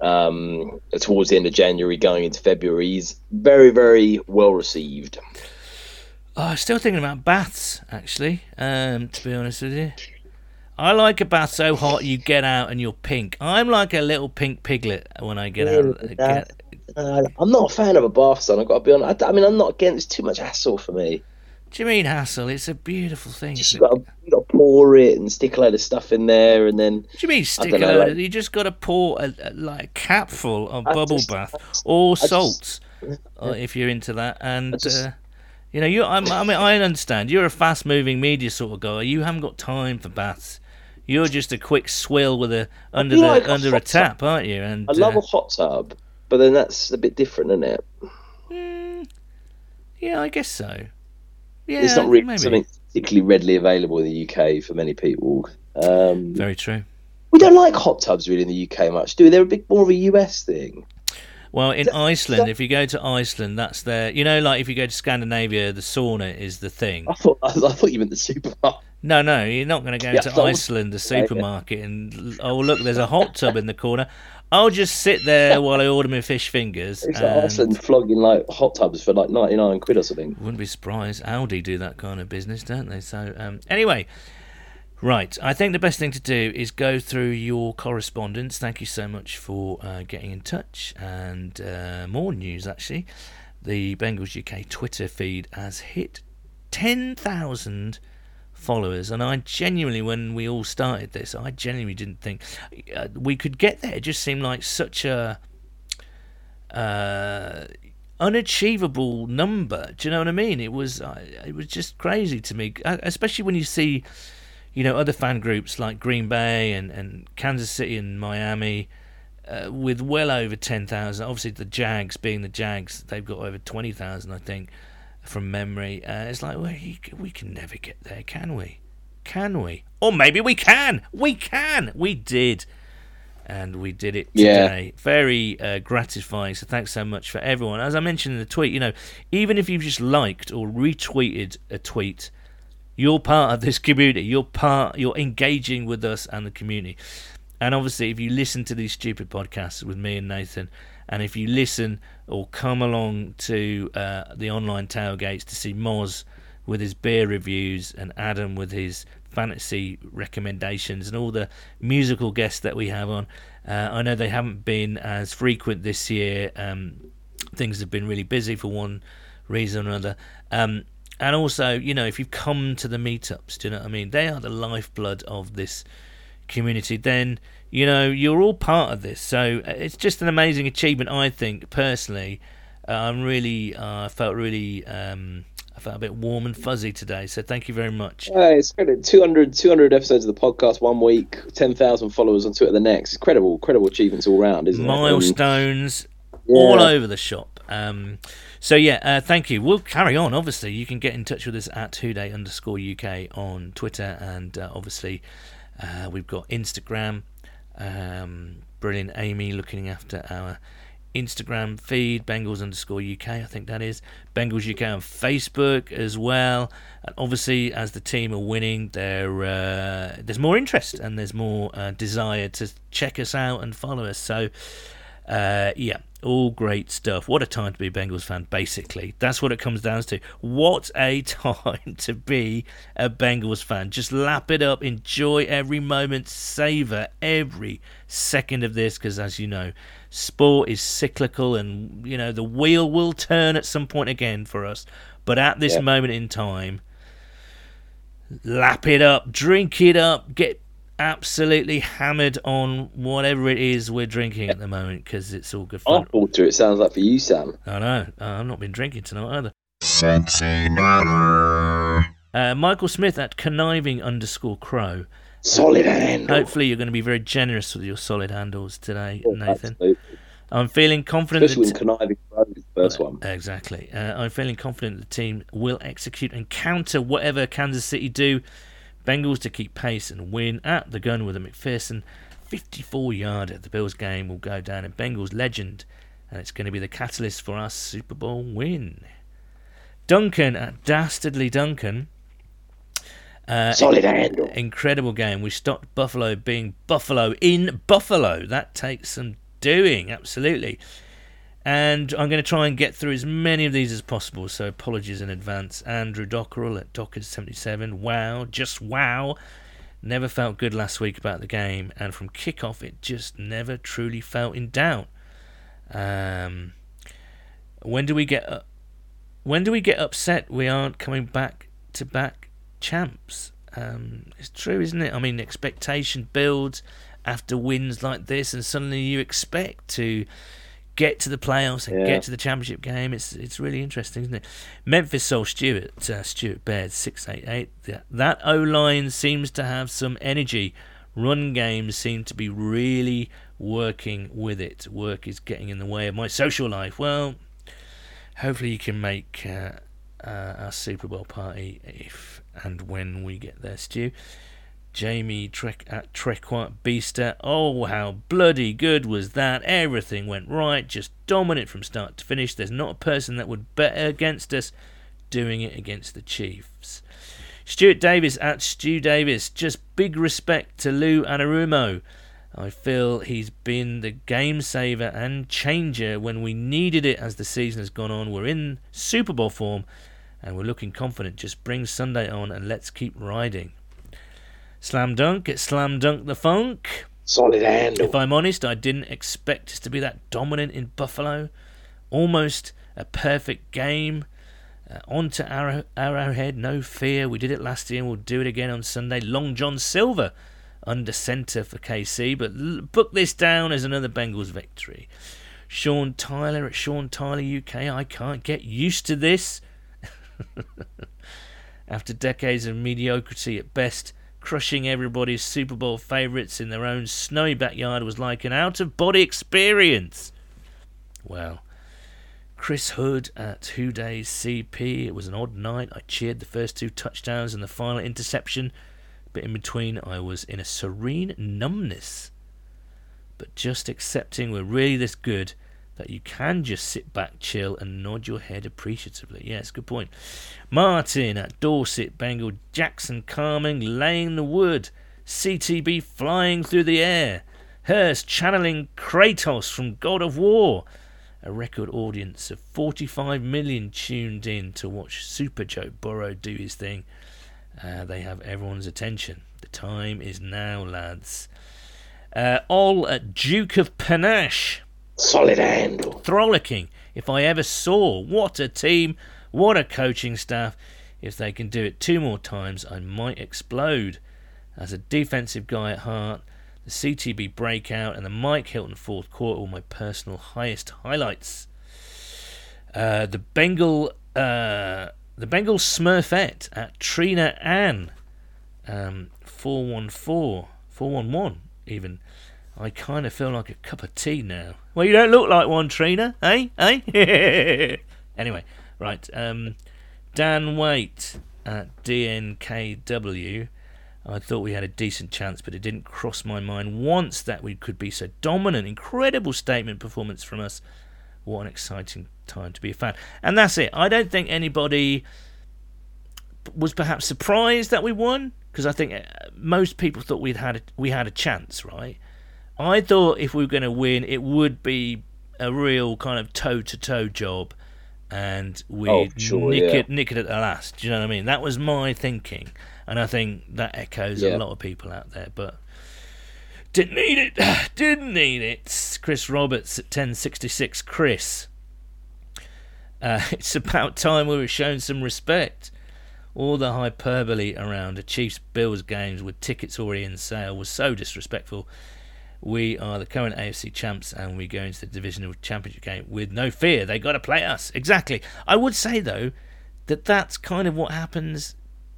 um, towards the end of January, going into February, is very, very well received. Oh, I'm still thinking about baths, actually, um, to be honest with you. I like a bath so hot you get out and you're pink. I'm like a little pink piglet when I get out. Get, Uh, I'm not a fan of a bath, son. I've got to be honest. I, I mean, I'm not against. It's too much hassle for me. Do you mean hassle? It's a beautiful thing. Just you a- got to, you got to pour it and stick a load of stuff in there, and then What do you mean stick a load? like- you just got to pour a, a, like a capful of I bubble just- bath I or just- salts, [LAUGHS] uh, if you're into that. And uh, you know, you. I'm, I mean, I understand you're a fast-moving media sort of guy. You haven't got time for baths. You're just a quick swill with a under the like a under a tub. tap, aren't you? And I love uh, a hot tub, but then that's a bit different, isn't it? mm, yeah, I guess so. Yeah, it's not really maybe. something particularly readily available in the UK for many people. Um, Very true. we don't like hot tubs really in the UK much, do we? They're a bit more of a US thing. Well, in Iceland, if you go to Iceland, that's their. You know, like if you go to Scandinavia, the sauna is the thing. I thought [LAUGHS] I, thought you meant the supermarket. No, no, you're not going to go Yeah, to [LAUGHS] Iceland, the supermarket, and oh look, there's a hot tub in the corner. I'll just sit there [LAUGHS] while I order my fish fingers. It's like And Iceland flogging like hot tubs for like ninety nine quid or something. wouldn't be surprised. Audi do that kind of business, don't they? So um, anyway, right. I think the best thing to do is go through your correspondence. Thank you so much for uh, getting in touch, and uh, more news actually. The Bengals UK Twitter feed has hit ten thousand followers and i genuinely when we all started this i genuinely didn't think uh, we could get there it just seemed like such a uh unachievable number do you know what i mean it was uh, it was just crazy to me uh, especially when you see you know other fan groups like green bay and and kansas city and miami uh, with well over 10,000 obviously the jags being the jags they've got over 20,000 i think from memory. Uh, it's like, well, you, we can never get there, can we? Can we? Or maybe we can. We can. We did. and we did it Yeah. today. Very uh, gratifying. So thanks so much for everyone. As I mentioned in the tweet, you know, even if you've just liked or retweeted a tweet, you're part of this community. You're part. You're engaging with us and the community. And obviously, if you listen to these stupid podcasts with me and Nathan, and if you listen or come along to uh, the online tailgates to see Moz with his beer reviews and Adam with his fantasy recommendations and all the musical guests that we have on, uh, I know they haven't been as frequent this year. Um, things have been really busy for one reason or another. Um, and also, you know, if you've come to the meetups, do you know what I mean? They are the lifeblood of this community. Then, you know, you're all part of this. So uh, it's just an amazing achievement, I think, personally. Uh, I'm really, uh, I felt really, um, I felt a bit warm and fuzzy today. So thank you very much. Yeah, it's great. 200, 200 episodes of the podcast one week, 10,000 followers on Twitter the next. Incredible, incredible achievements all round, isn't it? Um, Milestones yeah. all over the shop. Um, so yeah, uh, thank you. We'll carry on. Obviously, you can get in touch with us at whoday underscore UK on Twitter, and uh, obviously uh, we've got Instagram. Um, brilliant, Amy looking after our Instagram feed, Bengals underscore UK. I think that is Bengals UK on Facebook as well. And obviously, as the team are winning, there uh, there's more interest and there's more uh, desire to check us out and follow us. So. Uh, yeah, all great stuff. What a time to be a Bengals fan, basically. That's what it comes down to. What a [LAUGHS] time to be a Bengals fan. Just lap it up, enjoy every moment, savor every second of this, because as you know, sport is cyclical and, you know, the wheel will turn at some point again for us. But at this Yeah. moment in time, lap it up, drink it up, get absolutely hammered on whatever it is we're drinking at the moment because it's all good fun. Water, it sounds like for you, Sam. I know. Uh, I've not been drinking tonight either. Cincinnati. Uh, Michael Smith at conniving underscore crow. Solid handle. Hopefully, you're going to be very generous with your solid handles today, Oh, Nathan. absolutely. I'm feeling confident. Especially when That conniving Rose, the first one. exactly. Uh, I'm feeling confident the team will execute and counter whatever Kansas City do. Bengals to keep pace and win at the gun with a McPherson 54 yarder. The Bills game will go down in Bengals legend, and it's going to be the catalyst for our Super Bowl win. Duncan at Dastardly Duncan. Uh, Solid handle. incredible game. We stopped Buffalo being Buffalo in Buffalo. That takes some doing, absolutely. And I'm going to try and get through as many of these as possible, so apologies in advance. Andrew Dockerell at Dockers77. Wow, just wow. Never felt good last week about the game, and from kickoff, it just never truly felt in doubt. Um, when do we get uh, when do we get upset we aren't coming back to back champs? Um, it's true, isn't it? I mean, expectation builds after wins like this, and suddenly you expect to get to the playoffs and Yeah. get to the championship game. It's it's really interesting, isn't it? Memphis Soul Stewart, uh, Stuart Baird, six eight eight. That, that O line seems to have some energy. Run games seem to be really working with it. Work is getting in the way of my social life. Well, hopefully you can make uh, uh, our Super Bowl party if and when we get there, Stu. Jamie Trek at Trequart Beaster. Oh, how bloody good was that! Everything went right, just dominant from start to finish. There's not a person that would bet against us doing it against the Chiefs. Stuart Davis at Stu Davis. Just big respect to Lou Anarumo. I feel he's been the game saver and changer when we needed it as the season has gone on. We're in Super Bowl form and we're looking confident. Just bring Sunday on and let's keep riding. Slam dunk, it's slam dunk the funk. Solid handle. If I'm honest, I didn't expect us to be that dominant in Buffalo. Almost a perfect game. Uh, on to Arrow, Arrowhead, no fear. We did it last year and we'll do it again on Sunday. Long John Silver under centre for KC, but l- book this down as another Bengals victory. Sean Tyler at Sean Tyler UK. I can't get used to this. [LAUGHS] After decades of mediocrity at best, crushing everybody's Super Bowl favourites in their own snowy backyard was like an out of body experience. Well, Chris Hood at Who Days CP. It was an odd night. I cheered the first two touchdowns and the final interception, but in between I was in a serene numbness. but just accepting we're really this good that you can just sit back, chill, and nod your head appreciatively. Yes, good point. Martin at Dorset, Bengal, Jackson Carman, laying the wood, CTB flying through the air, Hurst channeling Kratos from God of War. A record audience of 45 million tuned in to watch Super Joe Burrow do his thing. Uh, they have everyone's attention. The time is now, lads. Uh, all at Duke of Panache Solid handle. frolicking. If I ever saw, what a team, what a coaching staff. If they can do it two more times, I might explode. As a defensive guy at heart, the CTB breakout and the Mike Hilton fourth quarter were my personal highest highlights. Uh, the Bengal, uh, the Bengal Smurfette at Trina Ann, um, 414, 411 even. I kind of feel like a cup of tea now. Well, you don't look like one, Trina, eh? Eh? [LAUGHS] anyway, right. Um, Dan Waite at DNKW. I thought we had a decent chance, but it didn't cross my mind once that we could be so dominant. Incredible statement performance from us. What an exciting time to be a fan. And that's it. I don't think anybody was perhaps surprised that we won because I think uh, most people thought we'd had a, we had a chance, right? I thought if we were going to win, it would be a real kind of toe to toe job, and we Oh, sure, nick yeah. it nick it at the last. Do you know what I mean? That was my thinking, and I think that echoes a lot of people out there. But didn't need it. [SIGHS] Didn't need it. Chris Roberts at ten sixty six. Chris, uh, [LAUGHS] it's about time we were shown some respect. All the hyperbole around the Chiefs Bills games with tickets already in sale was so disrespectful. We are the current AFC champs and we go into the divisional championship game with no fear. They got to play us. Exactly. I would say, though, that that's kind of what happens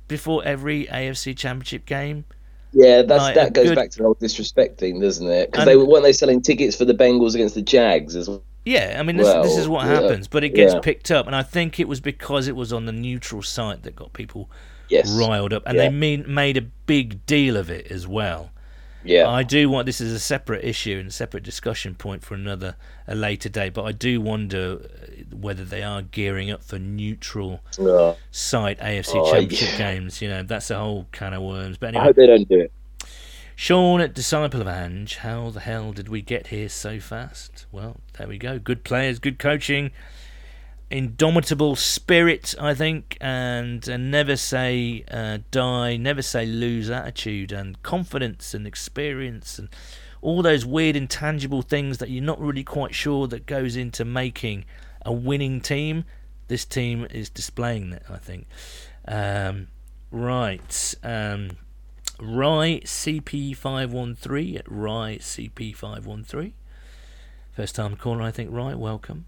before every AFC championship game. Yeah, that's Like, that goes good- back to the whole disrespecting, doesn't it? Because they were- weren't they selling tickets for the Bengals against the Jags as well. Yeah, I mean, this, this is Well, what yeah, happens, but it gets yeah. picked up. And I think it was because it was on the neutral site that got people Yes. riled up. And Yeah. they mean, made a big deal of it as well. Yeah. I do want this is a separate issue and a separate discussion point for another a later date. But I do wonder uh, whether they are gearing up for neutral Uh, site AFC Oh, Championship yeah. games. You know, that's a whole can of worms. But anyway, I hope they don't do it. Sean at Disciple of Ange, how the hell did we get here so fast? Well, there we go. Good players, good coaching, indomitable spirit, I think, and uh, never say uh, die, never say lose attitude, and confidence and experience, and all those weird intangible things that you're not really quite sure that goes into making a winning team. This team is displaying that, I think. Um, right. Um, Rye CP513 at Rye CP513. First time caller, I think. Rye, welcome.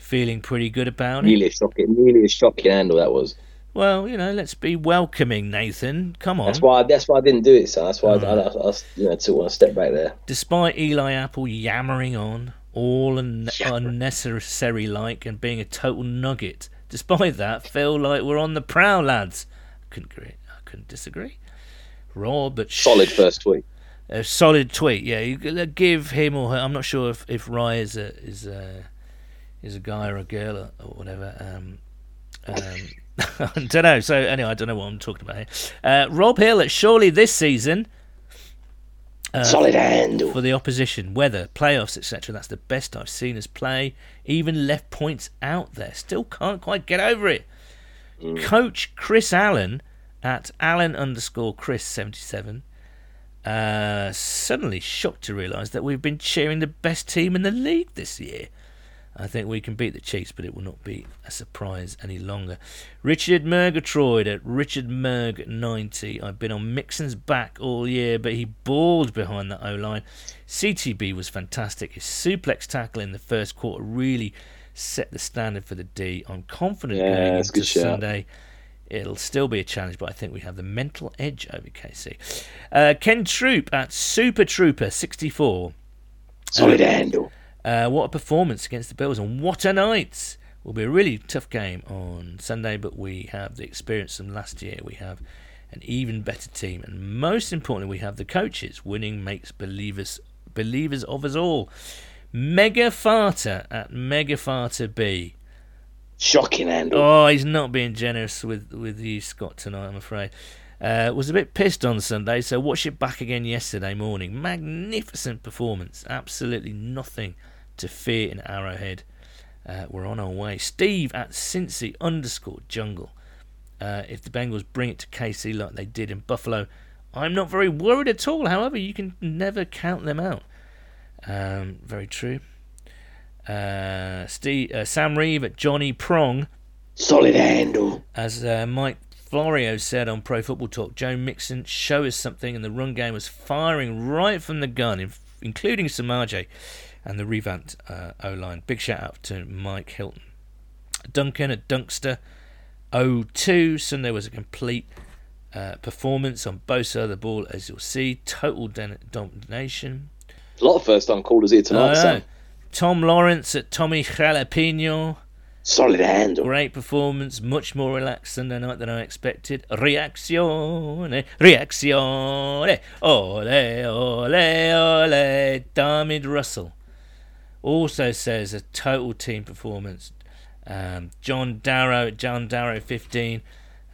Feeling pretty good about it. Really a shocking, really a shocking handle that was. Well, you know, let's be welcoming, Nathan. Come on. That's why. That's why I didn't do it. So that's why I, mm. I, I, I you know, took one step back there. Despite Eli Apple yammering on, all un- unnecessary like, and being a total nugget, despite that, feel like we're on the prowl, lads. I couldn't agree. I couldn't disagree. Raw, but Solid sh- first tweet. A solid tweet, yeah. You uh, give him or her. I'm not sure if if Rye is a is a is a guy or a girl or, or whatever. Um, um, [LAUGHS] I don't know. So anyway, I don't know what I'm talking about here. Uh, Rob Hill at Surely this season. Uh, Solid handle. for the opposition, weather, playoffs, etc. That's the best I've seen us play. Even left points out there. Still can't quite get over it. Coach Chris Allen at Allen underscore Chris seventy seven. Uh, suddenly shocked to realise that we've been cheering the best team in the league this year. I think we can beat the Chiefs, but it will not be a surprise any longer. Richard Murgatroyd at Richard Merg 90. I've been on Mixon's back all year, but he balled behind the O line. CTB was fantastic. His suplex tackle in the first quarter really set the standard for the D. I'm confident Yeah, going into. Sunday. It'll still be a challenge, but I think we have the mental edge over KC. Uh, Ken Troop at Super Trooper 64. Solid handle. Uh, what a performance against the Bills, and what a night! Will be a really tough game on Sunday, but we have the experience from last year. We have an even better team, and most importantly, we have the coaches. Winning makes believers believers of us all. Mega Farter at Mega Farter B. Shocking handle. Oh, he's not being generous with, with you, Scott, tonight, I'm afraid. Uh, was a bit pissed on Sunday, so watch it back again yesterday morning. Magnificent performance. Absolutely nothing to fear in Arrowhead. Uh, we're on our way. Steve at Cincy underscore jungle. Uh, if the Bengals bring it to KC like they did in Buffalo, I'm not very worried at all. However, you can never count them out. Um, very true. Uh, Steve, uh, Sam Reeve at Johnny Prong. Solid handle. As uh, Mike Florio said on Pro Football Talk, Joe Mixon show us something, and the run game was firing right from the gun, including Samaje and the revamped uh, O line. Big shout out to Mike Hilton. Duncan at Dunkster 02. Sunday was a complete uh, performance on both sides of the ball, as you'll see. Total den- domination. A lot of first time callers here tonight, Uh, Sam. Tom Lawrence at Tommy Jalapeno. Solid handle. Great performance, much more relaxed Sunday night than I expected. Reazione, reazione, ole, ole, ole. Darmid Russell also says a total team performance. Um, John Darrow John Darrow 15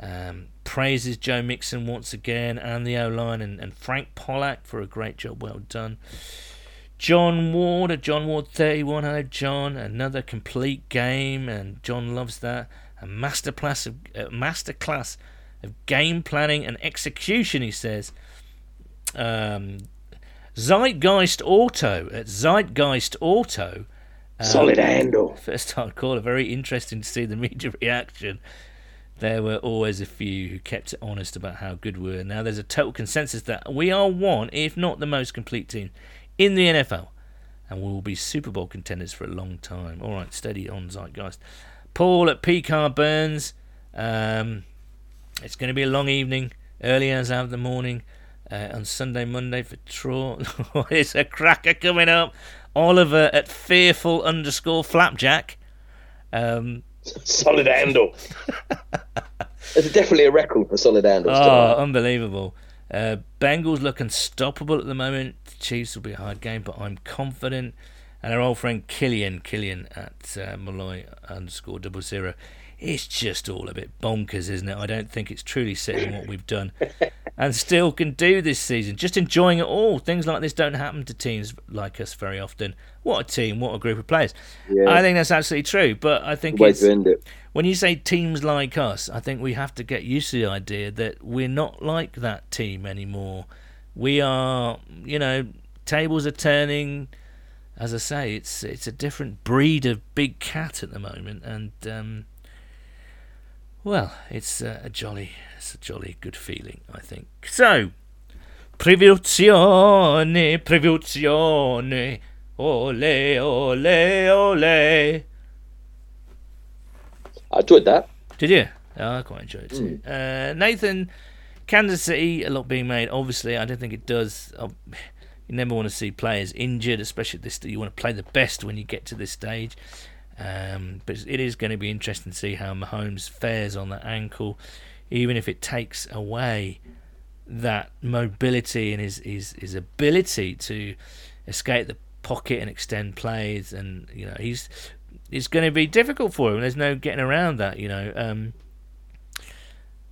um, praises Joe Mixon once again and the O line and, and Frank Pollack for a great job, well done. John Ward at John Ward 31. Hello, John. Another complete game, and John loves that. A masterclass of uh, masterclass of game planning and execution. He says. Um, Zeitgeist Auto at Zeitgeist Auto. um, Solid handle. [LAUGHS] First time caller. Very interesting to see the media [LAUGHS] reaction. There were always a few who kept it honest about how good we were. Now there's a total consensus that we are one, if not the most complete team in the NFL, and we will be Super Bowl contenders for a long time. All right, steady on, Zeitgeist. Paul at Picard Burns. Um, it's going to be a long evening, early hours out of the morning uh, on Sunday, Monday for Troy. [LAUGHS] it's a cracker coming up. Oliver at Fearful underscore Flapjack. Um, Solid handle. It's definitely a record for solid handles. Oh, unbelievable. Uh, Bengals look unstoppable at the moment. The Chiefs will be a hard game, but I'm confident. And our old friend Killian, Killian at uh, Malloy underscore double zero. It's just all a bit bonkers, isn't it? I don't think it's truly sitting what we've done [LAUGHS] and still can do this season. Just enjoying it all. Things like this don't happen to teams like us very often. What a team, what a group of players. Yeah. I think that's absolutely true, but I think way it's, to end it. when you say teams like us, I think we have to get used to the idea that we're not like that team anymore. We are, you know, tables are turning. As I say, it's it's a different breed of big cat at the moment, and um, well, it's uh, a jolly, it's a jolly good feeling, I think. So, privazione, privazione, ole, ole, ole. I enjoyed that. Did you? Oh, I quite enjoyed it too. Uh, Nathan, Kansas City, a lot being made. Obviously, I don't think it does. Uh, you never want to see players injured, especially at this. You want to play the best when you get to this stage. Um, but it is going to be interesting to see how Mahomes fares on that ankle, even if it takes away that mobility and his his, his ability to escape the pocket and extend plays. And you know he's it's going to be difficult for him. There's no getting around that. You know. Um,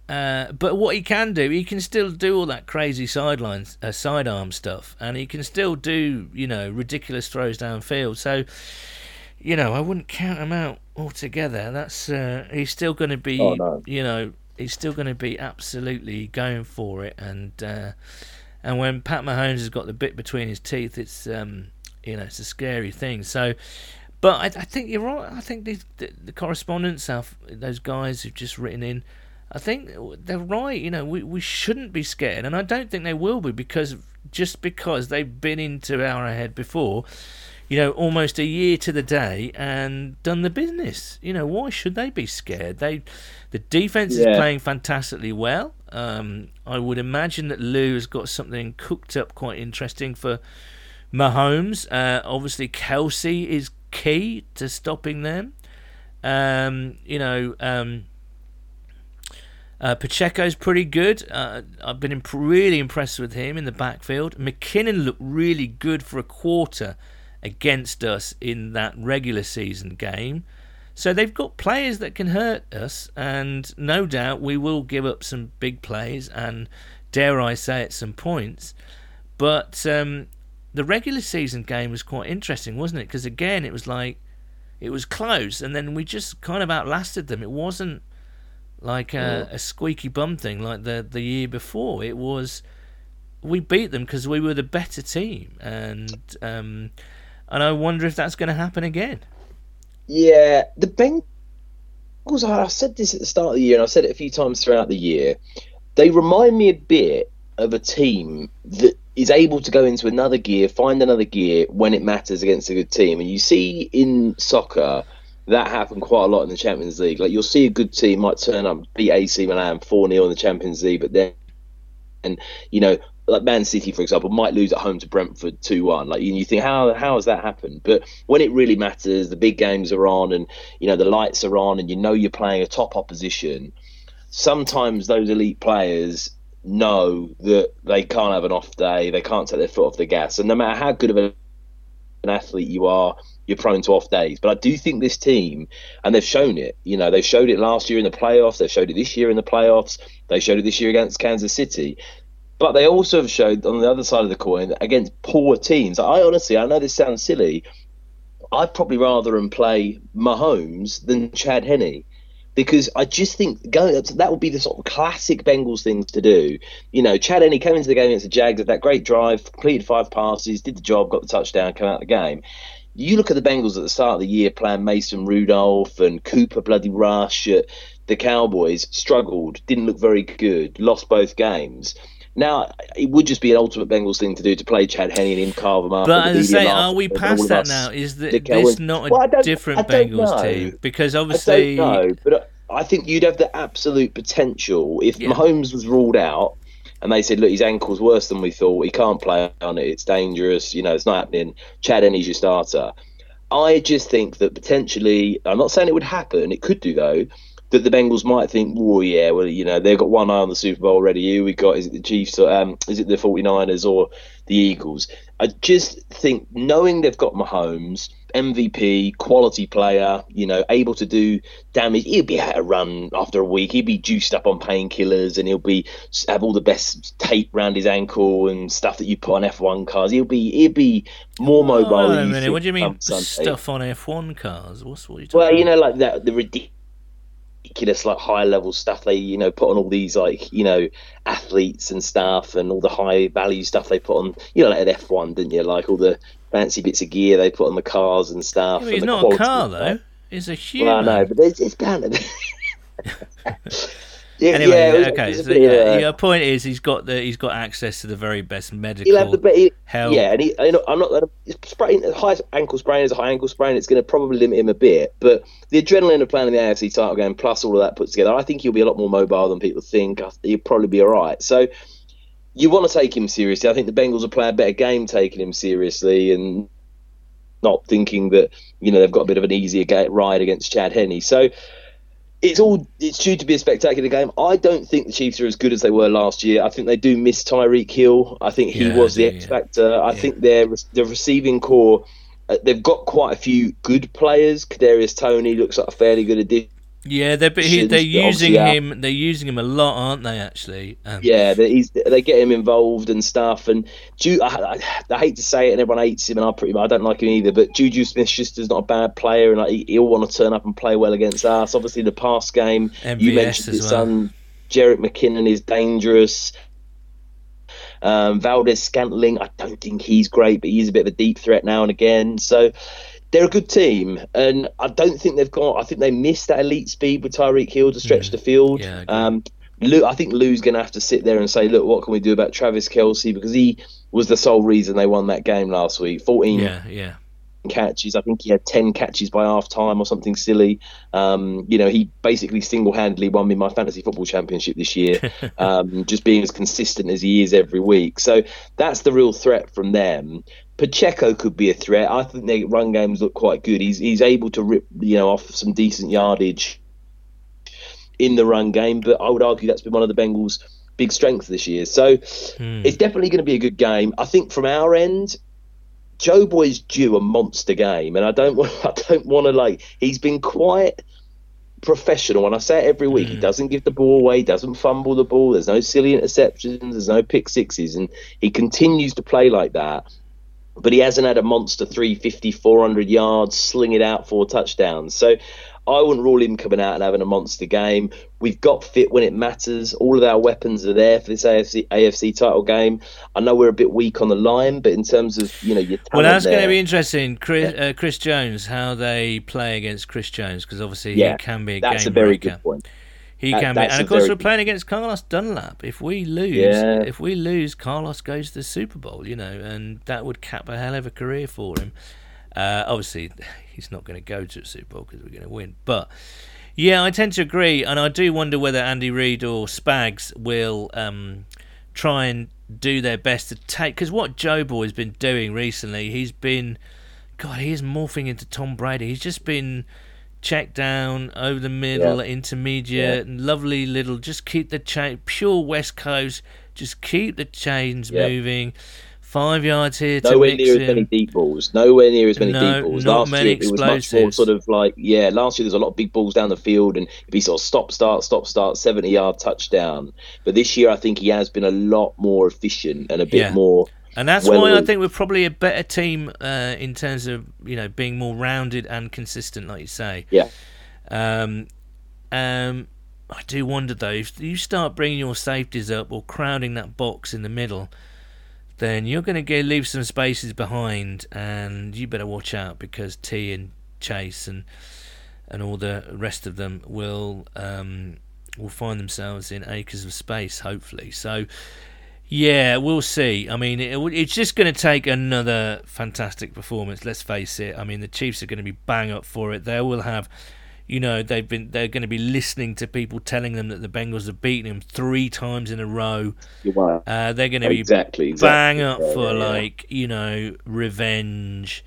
uh, but what he can do, he can still do all that crazy sidelines, uh, sidearm stuff, and he can still do, you know, ridiculous throws downfield. So, you know, I wouldn't count him out altogether. That's uh, he's still going to be, Oh, no. you know, he's still going to be absolutely going for it. And uh, and when Pat Mahomes has got the bit between his teeth, it's um, you know, it's a scary thing. So. But I, I think you're right. I think these, the, the correspondents, have, those guys who've just written in, I think they're right. You know, we, we shouldn't be scared, and I don't think they will be because just because they've been into Arrowhead before, you know, almost a year to the day and done the business. You know, why should they be scared? They, the defense is playing fantastically well. Um, I would imagine that Lou has got something cooked up quite interesting for Mahomes. Uh, obviously, Kelce is key to stopping them. Um, you know. Um, Uh, Pacheco's pretty good. Uh, I've been imp- really impressed with him in the backfield. McKinnon looked really good for a quarter against us in that regular season game. So they've got players that can hurt us, and no doubt we will give up some big plays and, dare I say it, some points. But um, the regular season game was quite interesting, wasn't it? Because again, it was like it was close, and then we just kind of outlasted them. It wasn't like a, a squeaky bum thing like the the year before. It was we beat them because we were the better team, and um, and I wonder if that's going to happen again. Yeah, the Bengals. I said this at the start of the year, and I've said it a few times throughout the year. They remind me a bit of a team that is able to go into another gear, find another gear when it matters against a good team. And you see in soccer that happen quite a lot in the Champions League. Like you'll see a good team might turn up, beat AC Milan 4 0 in the Champions League, but then, and you know, like Man City, for example, might lose at home to Brentford 2 1. Like, you think, how, how has that happened? But when it really matters, the big games are on and, you know, the lights are on and you know you're playing a top opposition, sometimes those elite players know that they can't have an off day, they can't take their foot off the gas. And no matter how good of an athlete you are, you're prone to off days. But I do think this team, and they've shown it, you know, they showed it last year in the playoffs, they showed it this year in the playoffs, they showed it this year against Kansas City. But they also have showed on the other side of the coin against poor teams. I honestly, I know this sounds silly. I'd probably rather them play Mahomes than Chad Henne because I just think going that would be the sort of classic Bengals things to do. You know, Chad Henne came into the game against the Jags with that great drive, completed five passes, did the job, got the touchdown, came out of the game. You look at the Bengals at the start of the year playing Mason Rudolph and Cooper Bloody Rush. The Cowboys struggled, didn't look very good, lost both games. Now it would just be an ultimate Bengals thing to do to play Chad Henne and him carve them up. But as I say, are we past that now? Is that this not a Well, different Bengals know. team? Because I obviously, don't know, but I think you'd have the absolute potential if Yeah. Mahomes was ruled out and they said, look, his ankle's worse than we thought. He can't play on it. It's dangerous. You know, it's not happening. Chad Henne's your starter. I just think that potentially, I'm not saying it would happen. It could do though. That the Bengals might think, oh yeah, well you know they've got one eye on the Super Bowl already. Who we got? Is it the Chiefs? Or, um, is it the 49ers or the Eagles? I just think knowing they've got Mahomes, MVP, quality player, you know, able to do damage. He'll be able to run after a week. He'll be juiced up on painkillers, and he'll be have all the best tape around his ankle and stuff that you put on F1 cars. He'll be he'll be more mobile. Oh, wait than a minute. What do you mean stuff on F1 cars? What's what you talking Well, you know, like that the ridiculous, like high level stuff they, you know, put on all these like, you know, athletes and stuff, and all the high value stuff they put on. You know, like at F one, didn't you? Like all the fancy bits of gear they put on the cars and stuff. Yeah, the not a car though. He's a human. Well, I know, but it's, it's bound to. [LAUGHS] yeah, Anyway, yeah, was- okay. So, yeah, a- your point is he's got the he's got access to the very best medical He'll have the he, help. yeah, and he, you know, I'm not sprain high ankle sprain is a high ankle sprain. It's going to probably limit him a bit, but the adrenaline of playing in the AFC title game plus all of that put together, I think he'll be a lot more mobile than people think. He'll probably be all right. So you want to take him seriously. I think the Bengals will play a better game taking him seriously and not thinking that you know they've got a bit of an easier ride against Chad Henne. So it's all it's due to be a spectacular game. I don't think the Chiefs are as good as they were last year. I think they do miss Tyreek Hill. I think he Yeah, was the do, X yeah. factor. I think their the receiving corps. Uh, they've got quite a few good players. Kadarius Toney looks like a fairly good addition. Yeah, they're but he, they're using him. They're using him a lot, aren't they? Actually, um, Yeah, they, he's, they get him involved and stuff. And Ju, I, I, I hate to say it, and everyone hates him, and I pretty I don't like him either. But Juju Smith-Schuster's not a bad player, and like, he, he'll want to turn up and play well against us. Obviously, the past game you mentioned his well. son, Jerick McKinnon, is dangerous. Um, Valdes Scantling, I don't think he's great, but he's a bit of a deep threat now and again. So they're a good team, and I don't think they've got. I think they missed that elite speed with Tyreek Hill to stretch the field. Mm. Yeah, I um, Lou, I think Lou's going to have to sit there and say, "Look, what can we do about Travis Kelce?" Because he was the sole reason they won that game last week. Fourteen yeah, yeah. catches. I think he had 10 catches by half time or something silly. Um, you know, he basically single handedly won me my fantasy football championship this year, [LAUGHS] um, just being as consistent as he is every week. So that's the real threat from them. Pacheco could be a threat. I think their run games look quite good. He's he's able to rip, you know, off some decent yardage in the run game, but I would argue that's been one of the Bengals' big strengths this year. So Hmm. it's definitely going to be a good game. I think from our end, Joe Boy's due a monster game, and I don't [LAUGHS] want I don't want to like he's been quite professional. And I say it every week. He doesn't give the ball away, doesn't fumble the ball. There's no silly interceptions. There's no pick sixes, and he continues to play like that. But he hasn't had a monster 350, 400 yards, sling it out four touchdowns. So I wouldn't rule him coming out and having a monster game. We've got fit when it matters. All of our weapons are there for this AFC AFC title game. I know we're a bit weak on the line, but in terms of you know your talent Well, that's going to be interesting, Chris, uh, Chris Jones, how they play against Chris Jones, because obviously Yeah, he can be a game. that's a very breaker. good point. He That- can be, and of course very we're playing against Carlos Dunlap. If we lose, Yeah. if we lose, Carlos goes to the Super Bowl, you know, and that would cap a hell of a career for him. Uh, obviously, [LAUGHS] he's not going to go to the Super Bowl because we're going to win, but. Yeah, I tend to agree, and I do wonder whether Andy Reid or Spags will um, try and do their best to take. Because what Joe Boy's been doing recently, he's been, God, he is morphing into Tom Brady. He's just been check down over the middle, Yeah. intermediate, and lovely little. Just keep the chain pure West Coast. Just keep the chains Yeah. moving. Five yards here to Nowhere near as many deep balls. Nowhere near as many No, deep balls. not Last many year it was much more sort of like yeah. Last year there's a lot of big balls down the field, and if he sort of stop start stop start seventy yard touchdown. But this year I think he has been a lot more efficient and a bit Yeah. more. And that's why I think we're probably a better team uh, in terms of you know being more rounded and consistent, like you say. Yeah. Um, um, I do wonder though if you start bringing your safeties up or crowding that box in the middle, then you're going to go leave some spaces behind, and you better watch out because Tee and Chase and and all the rest of them will um, will find themselves in acres of space, hopefully. So. Yeah, we'll see. I mean, it, it's just going to take another fantastic performance. Let's face it. I mean, the Chiefs are going to be bang up for it. They will have, you know, they've been they're going to be listening to people telling them that the Bengals have beaten them three times in a row. Uh, they're going to be Exactly. bang up Yeah, for yeah. like you know revenge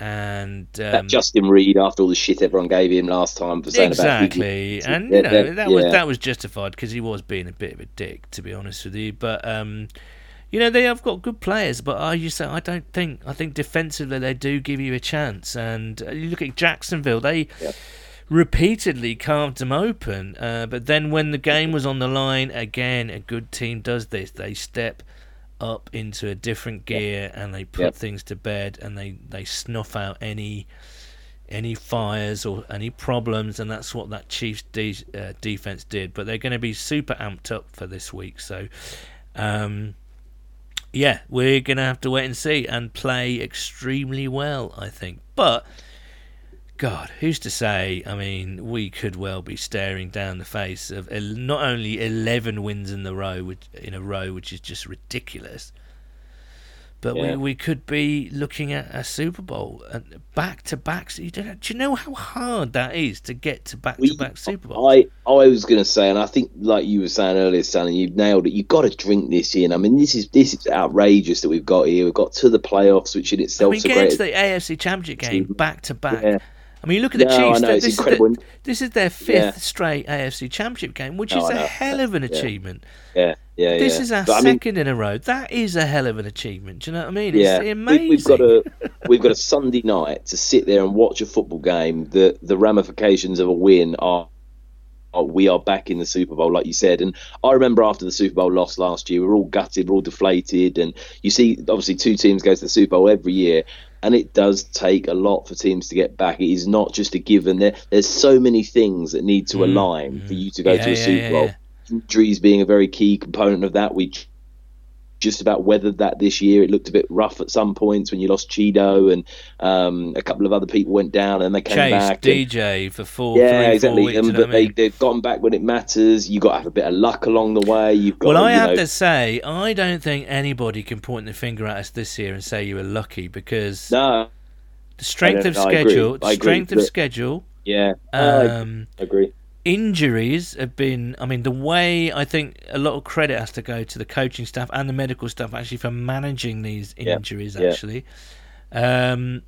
and that um, Justin Reid after all the shit everyone gave him last time for saying about exactly, and you know that- that was that was justified because he was being a bit of a dick, to be honest with you. But um, you know they have got good players, but I you say I don't think I think defensively they do give you a chance. And uh, you look at Jacksonville, they Yeah. repeatedly carved them open. Uh, but then when the game was on the line, again, a good team does this. They step up into a different gear and they put Yep. things to bed and they, they snuff out any any fires or any problems, and that's what that Chiefs de- uh, defense did. But they're going to be super amped up for this week, so um, yeah, we're going to have to wait and see and play extremely well, I think. But God, who's to say? I mean, we could well be staring down the face of not only eleven wins in the row, which, in a row, which is just ridiculous, but Yeah. we, we could be looking at a Super Bowl and back to backs. You don't, you know how hard that is to get to back to back Super Bowls? I, I was going to say, and I think, like you were saying earlier, Stan, and you've nailed it. You've got to drink this in. I mean, this is this is outrageous that we've got here. We've got to the playoffs, which in I itself mean, is a get great. into the AFC Championship game back to back. Yeah. I mean, look at the No, Chiefs. know, This is the- this is their fifth Yeah. straight AFC Championship game, which No, is a hell of an achievement. yeah, yeah, yeah This yeah. is our But, I mean, second in a row. That is a hell of an achievement. Do you know what I mean? yeah, It's we- amazing. we've got a we've got a Sunday night to sit there and watch a football game. The the ramifications of a win are. are we are back in the Super Bowl, like you said, and I remember after the Super Bowl loss last year, we were all gutted, we're all deflated, and you see, obviously, two teams go to the Super Bowl every year, and it does take a lot for teams to get back. It is not just a given. There, there's so many things that need to Mm, align for you to go Yeah, to a Super yeah, Bowl. yeah. Injuries being a very key component of that. We just about weathered that this year. It looked a bit rough at some points when you lost Cheeto and um, a couple of other people went down and they came Chase back. and- DJ for four, yeah, three, four exactly. weeks. And, but I mean? they, they've gotten back when it matters. You've got to have a bit of luck along the way. You've got Well, to, I have know, to say, I don't think anybody can point the finger at us this year and say you were lucky because No, the strength of I schedule, strength of schedule, yeah, I um, agree. Injuries have been i mean the way i think a lot of credit has to go to the coaching staff and the medical staff actually for managing these injuries yeah. actually um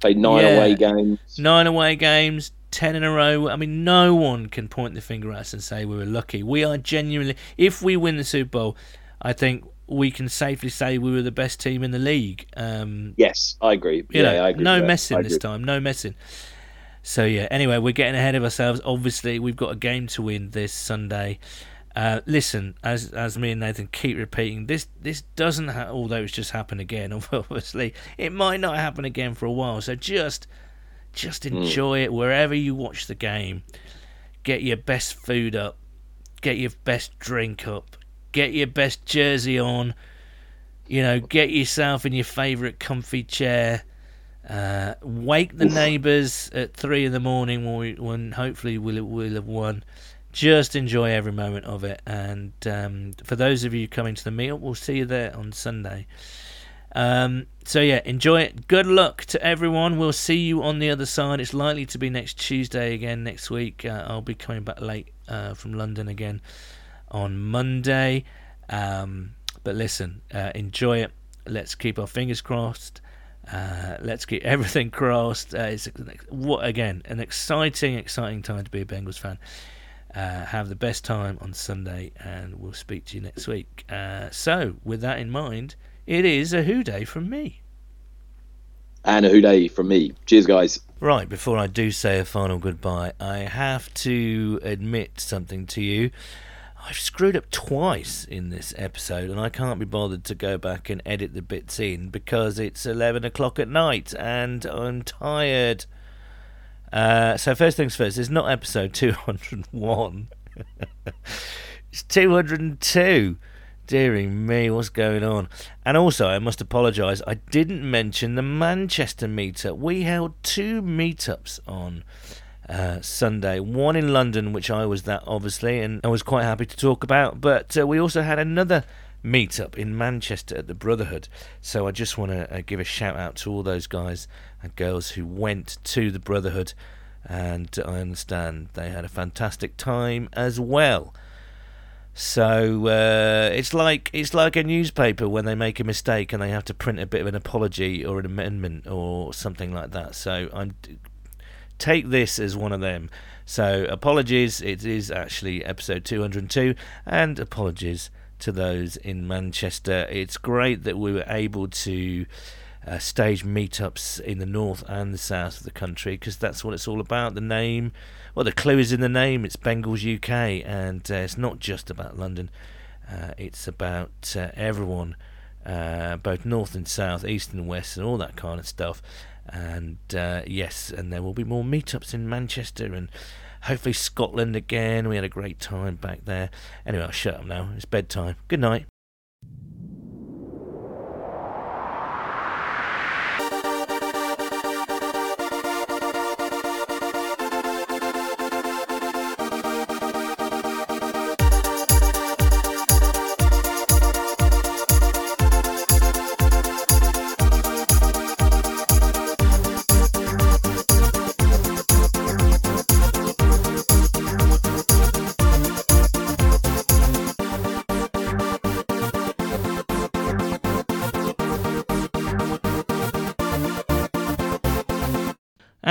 Played nine yeah. away games. nine away games 10 in a row. I mean, no one can point the finger at us and say we were lucky. We are genuinely, if we win the Super Bowl, I think we can safely say we were the best team in the league. Um, Yes, I agree. yeah, know, I agree. no messing this time, no messing. So yeah. Anyway, we're getting ahead of ourselves. Obviously, we've got a game to win this Sunday. Uh, listen, as as me and Nathan keep repeating, this this doesn't. Ha- although it's just happened again. [LAUGHS] Obviously, it might not happen again for a while. So just just enjoy it wherever you watch the game. Get your best food up. Get your best drink up. Get your best jersey on. You know, get yourself in your favourite comfy chair. Uh, wake the neighbours at three in the morning when, we, when hopefully we'll, we'll have won. Just enjoy every moment of it. And um, for those of you coming to the meal, we'll see you there on Sunday. Um, so yeah, enjoy it. Good luck to everyone. We'll see you on the other side. It's likely to be next Tuesday again next week. Uh, I'll be coming back late uh, from London again on Monday. Um, but listen, uh, enjoy it. Let's keep our fingers crossed. Uh, let's keep [LAUGHS] everything crossed. Uh, it's what again an exciting, exciting time to be a Bengals fan. Uh, have the best time on Sunday, and we'll speak to you next week. Uh, so, with that in mind, it is a Who Dey from me. And a who dey from me. Cheers, guys. Right, before I do say a final goodbye, I have to admit something to you. I've screwed up twice in this episode, and I can't be bothered to go back and edit the bits in because it's 11 o'clock at night and I'm tired. Uh, so, first things first, it's not episode 201, [LAUGHS] it's 202. Deary me, what's going on? And also, I must apologise, I didn't mention the Manchester meetup. We held two meetups on uh, Sunday. One in London, which I was that obviously, and I was quite happy to talk about. But uh, we also had another meetup in Manchester at the Brotherhood. So I just want to uh, give a shout out to all those guys and girls who went to the Brotherhood, and I understand they had a fantastic time as well. So uh, it's like it's like a newspaper when they make a mistake and they have to print a bit of an apology or an amendment or something like that. So I'm take this as one of them. So apologies, it is actually episode 202, and apologies to those in Manchester. It's great that we were able to uh, stage meetups in the north and the south of the country because that's what it's all about. The name, well, the clue is in the name. It's Bengals UK, and uh, it's not just about London. Uh, it's about uh, everyone, uh, both north and south, east and west, and all that kind of stuff. And uh, yes, and there will be more meetups in Manchester and hopefully Scotland again. We had a great time back there. Anyway, I'll shut up now. It's bedtime. Good night.